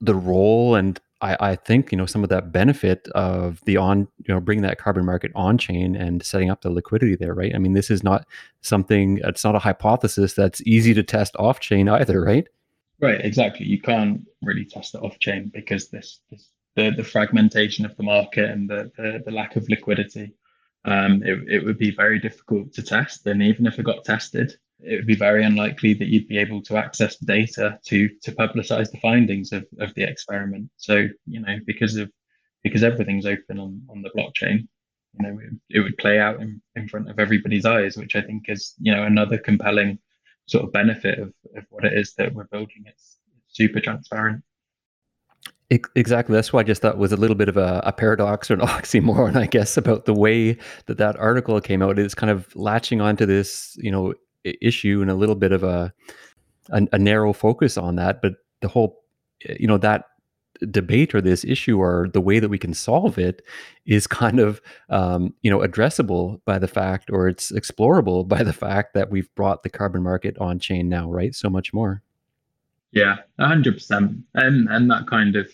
Speaker 3: the role and I, I think you know some of that benefit of the on you know bringing that carbon market on chain and setting up the liquidity there, right? I mean, this is not something. It's not a hypothesis that's easy to test off chain either, right?
Speaker 4: Right, exactly. You can't really test it off chain because this, this the the fragmentation of the market and the the, the lack of liquidity. Um, it, it would be very difficult to test, and even if it got tested, it would be very unlikely that you'd be able to access the data to to publicize the findings of, of the experiment. So you know because of because everything's open on on the blockchain, you know it, it would play out in, in front of everybody's eyes, which I think is you know another compelling sort of benefit of, of what it is that we're building. It's super transparent.
Speaker 3: Exactly. That's why I just thought was a little bit of a, a, paradox or an oxymoron, I guess, about the way that that article came out. Is kind of latching onto this, you know, issue and a little bit of a, a, a narrow focus on that but the whole you know that debate or this issue or the way that we can solve it is kind of um, you know addressable by the fact or it's explorable by the fact that we've brought the carbon market on chain now right? So much more.
Speaker 4: Yeah 100% and and that kind of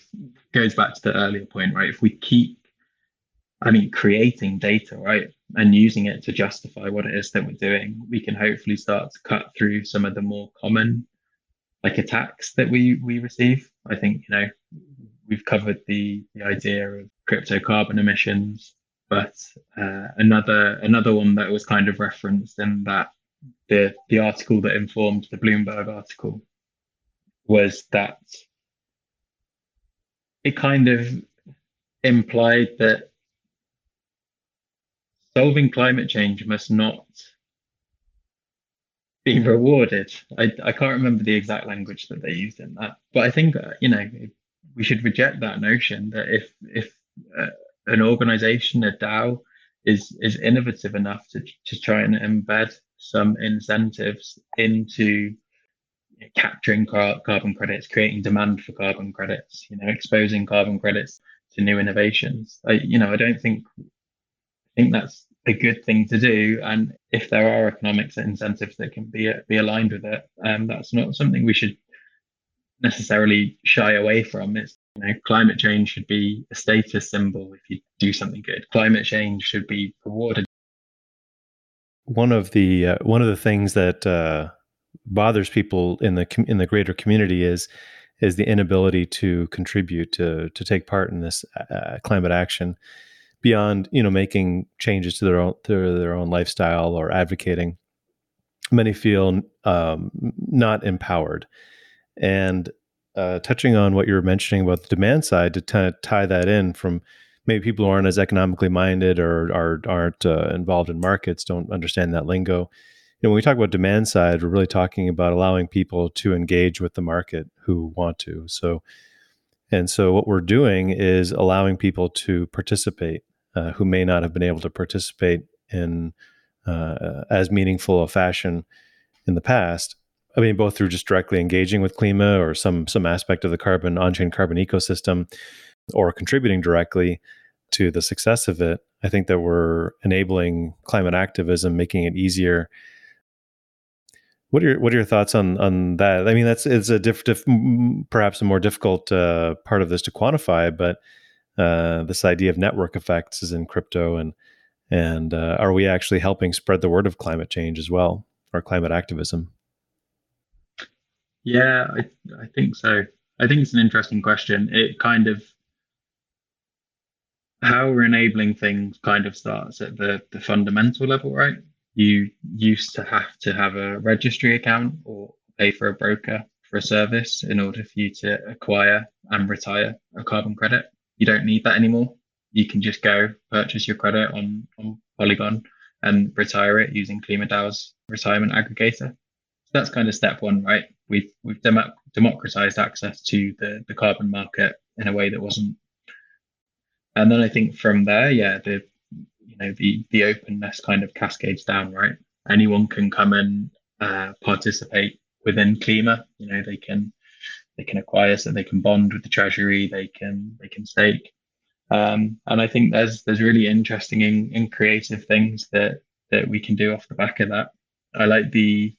Speaker 4: goes back to the earlier point right? If we keep I mean, creating data, right, and using it to justify what it is that we're doing, we can hopefully start to cut through some of the more common, like attacks that we we receive. I think you know we've covered the the idea of crypto carbon emissions, but uh, another another one that was kind of referenced in that the the article that informed the Bloomberg article was that it kind of implied that solving climate change must not be rewarded. I, I can't remember the exact language that they used in that, but I think uh, you know we should reject that notion that if if uh, an organization, a DAO, is is innovative enough to to try and embed some incentives into capturing car- carbon credits, creating demand for carbon credits, you know, exposing carbon credits to new innovations. I, you know, I don't think think that's a good thing to do. And if there are economics incentives that can be be aligned with it, um, that's not something we should necessarily shy away from. It's you know, climate change should be a status symbol if you do something good. Climate change should be rewarded.
Speaker 1: one of the uh, one of the things that uh, bothers people in the in the greater community is is the inability to contribute to to take part in this uh, climate action beyond you know making changes to their own to their own lifestyle or advocating many feel um, not empowered and uh, touching on what you were mentioning about the demand side to kind of tie that in from maybe people who aren't as economically minded or are, aren't uh, involved in markets don't understand that lingo. You know, when we talk about demand side, we're really talking about allowing people to engage with the market who want to. So, and so what we're doing is allowing people to participate uh, who may not have been able to participate in uh, as meaningful a fashion in the past. I mean, both through just directly engaging with Klima or some some aspect of the carbon on-chain carbon ecosystem, or contributing directly to the success of it. I think that we're enabling climate activism, making it easier. What are your What are your thoughts on on that? I mean, that's it's a diff, diff perhaps a more difficult uh, part of this to quantify, but uh, this idea of network effects is in crypto, and and uh, are we actually helping spread the word of climate change as well, or climate activism?
Speaker 4: Yeah, I I think so. I think it's an interesting question. It kind of how we're enabling things kind of starts at the, the fundamental level, right? You used to have to have a registry account or pay for a broker for a service in order for you to acquire and retire a carbon credit. You don't need that anymore. You can just go purchase your credit on, on Polygon and retire it using KlimaDAO's retirement aggregator. So that's kind of step one, right? We've we've democratized access to the, the carbon market in a way that wasn't and then I think from there, yeah, the you know the the openness kind of cascades down, right? Anyone can come and uh, participate within Klima. You know, they can they can acquire, so they can bond with the treasury, they can they can stake, um, and I think there's there's really interesting and, creative things that that we can do off the back of that. I like the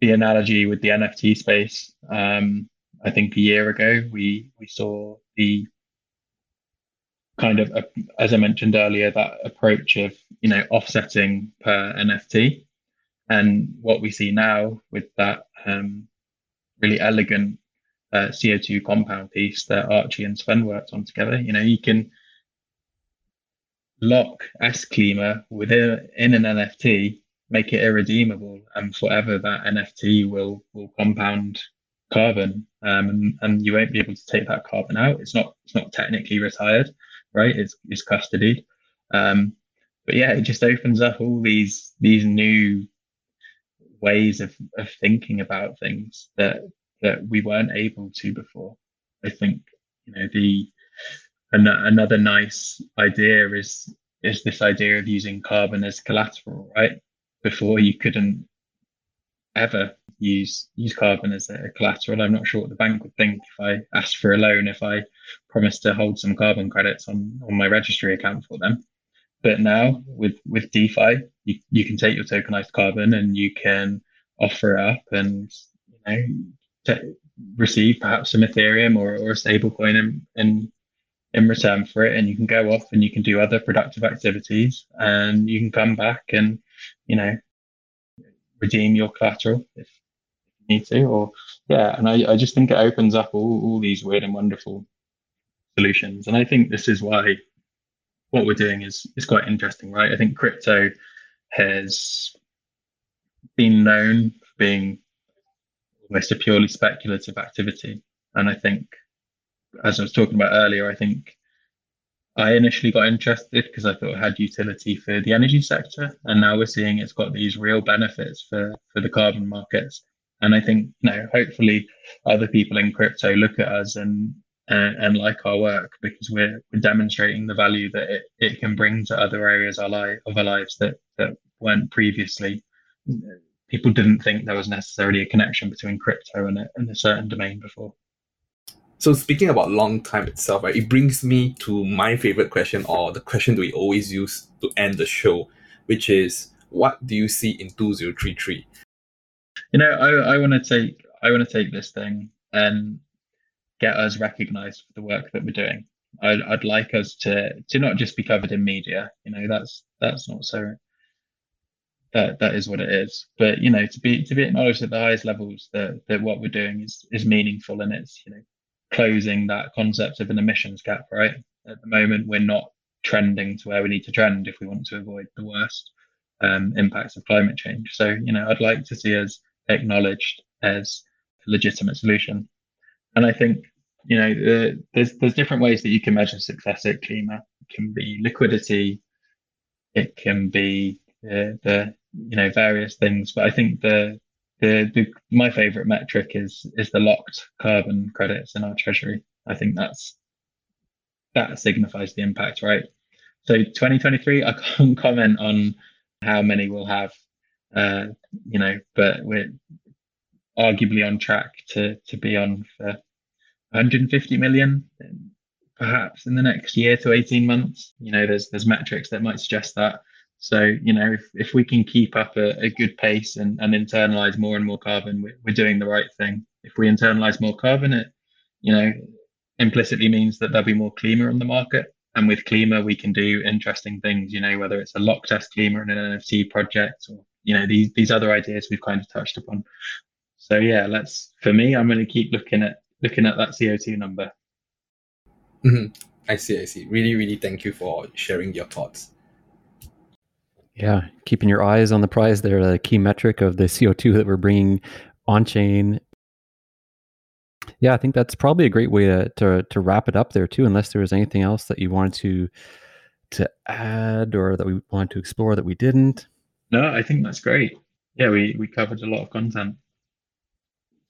Speaker 4: the analogy with the NFT space. Um, I think a year ago we we saw the kind of, as I mentioned earlier, that approach of you know offsetting per NFT, and what we see now with that um, really elegant uh, CO2 compound piece that Archie and Sven worked on together. You know, you can lock S Klima within in an NFT, make it irredeemable, and forever that NFT will will compound carbon, um, and, and you won't be able to take that carbon out. It's not it's not technically retired, right? It's is custodied. Um, but yeah, it just opens up all these these new ways of, of thinking about things that that we weren't able to before. I think you know the an, another nice idea is is this idea of using carbon as collateral, right? Before you couldn't ever use use carbon as a collateral. I'm not sure what the bank would think if I asked for a loan if I promised to hold some carbon credits on on my registry account for them. But now with with DeFi, you, you can take your tokenized carbon and you can offer it up and you know t- receive perhaps some Ethereum or, or a stable coin in, in in return for it. And you can go off and you can do other productive activities and you can come back and you know redeem your collateral if you need to or yeah. And I, I just think it opens up all, all these weird and wonderful solutions. And i think this is why what we're doing is is quite interesting right? I think crypto has been known for being almost a purely speculative activity. And i think as i was talking about earlier i think I initially got interested because I thought it had utility for the energy sector, and now we're seeing it's got these real benefits for for the carbon markets. And I think, you know, hopefully other people in crypto look at us and and, and like our work because we're, we're demonstrating the value that it, it can bring to other areas of our, of our lives that, that weren't previously. People didn't think there was necessarily a connection between crypto and a, and a certain domain before.
Speaker 5: So speaking about long time itself, right, it brings me to my favorite question or the question that we always use to end the show, which is what do you see in 2033?
Speaker 4: You know, I, I want to take I want to take this thing and get us recognized for the work that we're doing. I'd, I'd like us to to not just be covered in media. You know, that's that's not so that that is what it is. But you know, to be to be acknowledged at the highest levels that that what we're doing is is meaningful and it's you know closing that concept of an emissions gap. Right at the moment, we're not trending to where we need to trend if we want to avoid the worst um, impacts of climate change. So you know, I'd like to see us acknowledged as a legitimate solution. And I think you know the, there's there's different ways that you can measure success at Klima. It can be liquidity, it can be the, the you know various things. But I think the the, the my favorite metric is is the locked carbon credits in our treasury. I think that's that signifies the impact, right? So 2023, I can't comment on how many we'll have, uh, you know, but we're arguably on track to to be on for 150 million, perhaps in the next year to 18 months. You know, there's there's metrics that might suggest that. So, you know, if, if we can keep up a, a good pace and, and internalize more and more carbon, we're, we're doing the right thing. If we internalize more carbon, it, you know, implicitly means that there'll be more Klima on the market. And with Klima, we can do interesting things, you know, whether it's a lock test Klima and an NFT project or, you know, these, these other ideas we've kind of touched upon. So yeah, let's, for me, I'm going to keep looking at, looking at that CO2 number.
Speaker 5: Mm-hmm. I see, I see. Really, really thank you for sharing your thoughts.
Speaker 3: Yeah, keeping your eyes on the prize there, the key metric of the CO2 that we're bringing on chain. Yeah, I think that's probably a great way to, to, to wrap it up there too. Unless there was anything else that you wanted to to add or that we wanted to explore that we didn't.
Speaker 4: No, I think that's great. Yeah, we we covered a lot of content.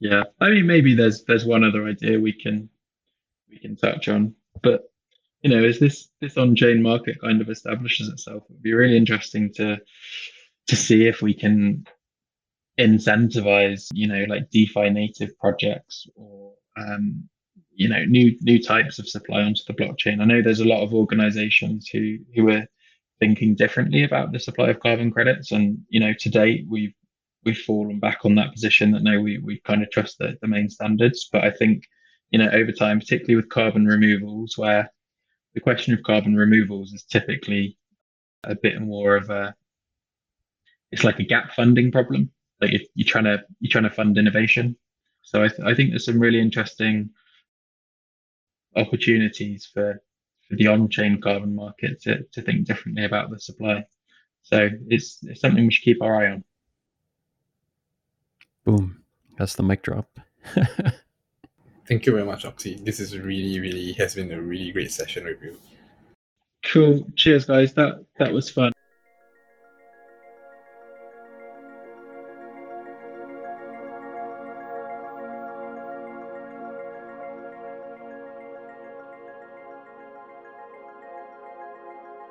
Speaker 4: Yeah, I mean maybe there's there's one other idea we can we can touch on, but you know, as this this on-chain market kind of establishes itself, it'd be really interesting to to see if we can incentivize, you know, like DeFi native projects or um, you know, new new types of supply onto the blockchain. I know there's a lot of organizations who who are thinking differently about the supply of carbon credits, and you know, to date we've we've fallen back on that position that no, we we kind of trust the, the main standards. But I think you know, over time, particularly with carbon removals, where the question of carbon removals is typically a bit more of a it's like a gap funding problem. Like if you're trying to you're trying to fund innovation. So i, th- I think there's some really interesting opportunities for for the on-chain carbon market to, to think differently about the supply. So it's, it's something we should keep our eye on
Speaker 3: boom that's the mic drop
Speaker 5: Thank you very much, Oxy. This is really, really has been a really great session with you.
Speaker 4: Cool. Cheers, guys. That that was fun.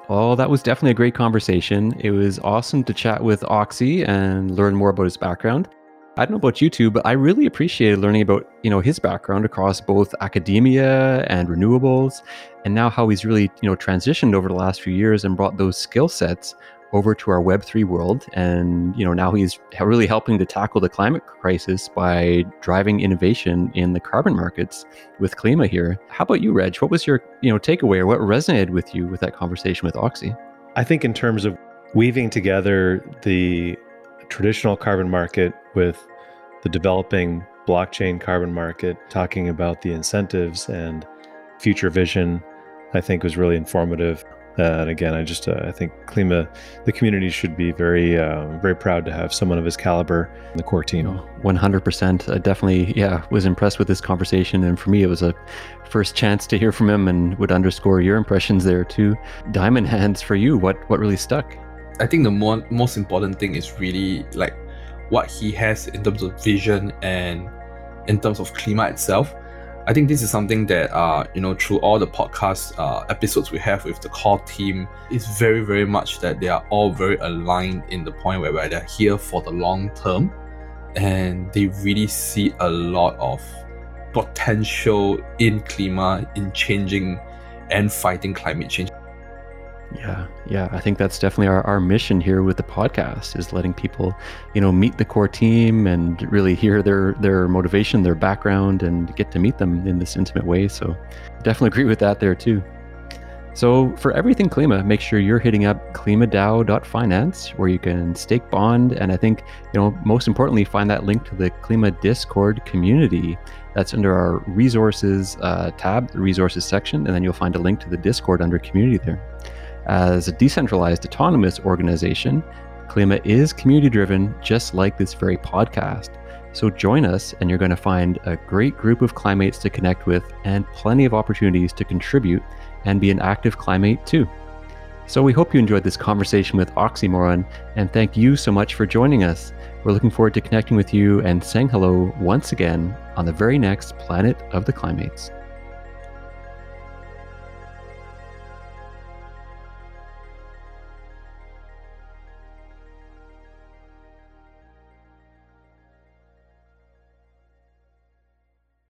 Speaker 3: Well, that was definitely a great conversation. It was awesome to chat with Oxy and learn more about his background. I don't know about you two, but I really appreciated learning about you know his background across both academia and renewables, and now how he's really you know transitioned over the last few years and brought those skill sets over to our Web three world, and you know now he's really helping to tackle the climate crisis by driving innovation in the carbon markets with Klima here. How about you, Reg? What was your you know takeaway or what resonated with you with that conversation with Oxy?
Speaker 1: I think in terms of weaving together the traditional carbon market with the developing blockchain carbon market, talking about the incentives and future vision, I think was really informative. Uh, and again, I just uh, I think Klima, the community should be very uh, very proud to have someone of his caliber in the core team.
Speaker 3: One hundred percent. I definitely yeah was impressed with this conversation, and for me it was a first chance to hear from him, and would underscore your impressions there too. DiamondHands for you. What what really stuck?
Speaker 5: I think the more, most important thing is really like what he has in terms of vision and in terms of Klima itself. I think this is something that uh, you know through all the podcast uh, episodes we have with the core team is very very much that they are all very aligned in the point where, where they're here for the long term and they really see a lot of potential in Klima in changing and fighting climate change.
Speaker 3: Yeah, yeah. I think that's definitely our, our mission here with the podcast is letting people, you know, meet the core team and really hear their their motivation, their background, and get to meet them in this intimate way. So definitely agree with that there too. So for everything Klima, make sure you're hitting up klimadao.finance where you can stake bond and I think, you know, most importantly, find that link to the Klima Discord community. That's under our resources uh, tab, the resources section, and then you'll find a link to the Discord under community there. As a decentralized autonomous organization, Klima is community driven, just like this very podcast. So join us, and you're going to find a great group of Klimates to connect with and plenty of opportunities to contribute and be an active Klimate too. So we hope you enjoyed this conversation with Oxymoron, and thank you so much for joining us. We're looking forward to connecting with you and saying hello once again on the very next Planet of the Klimates.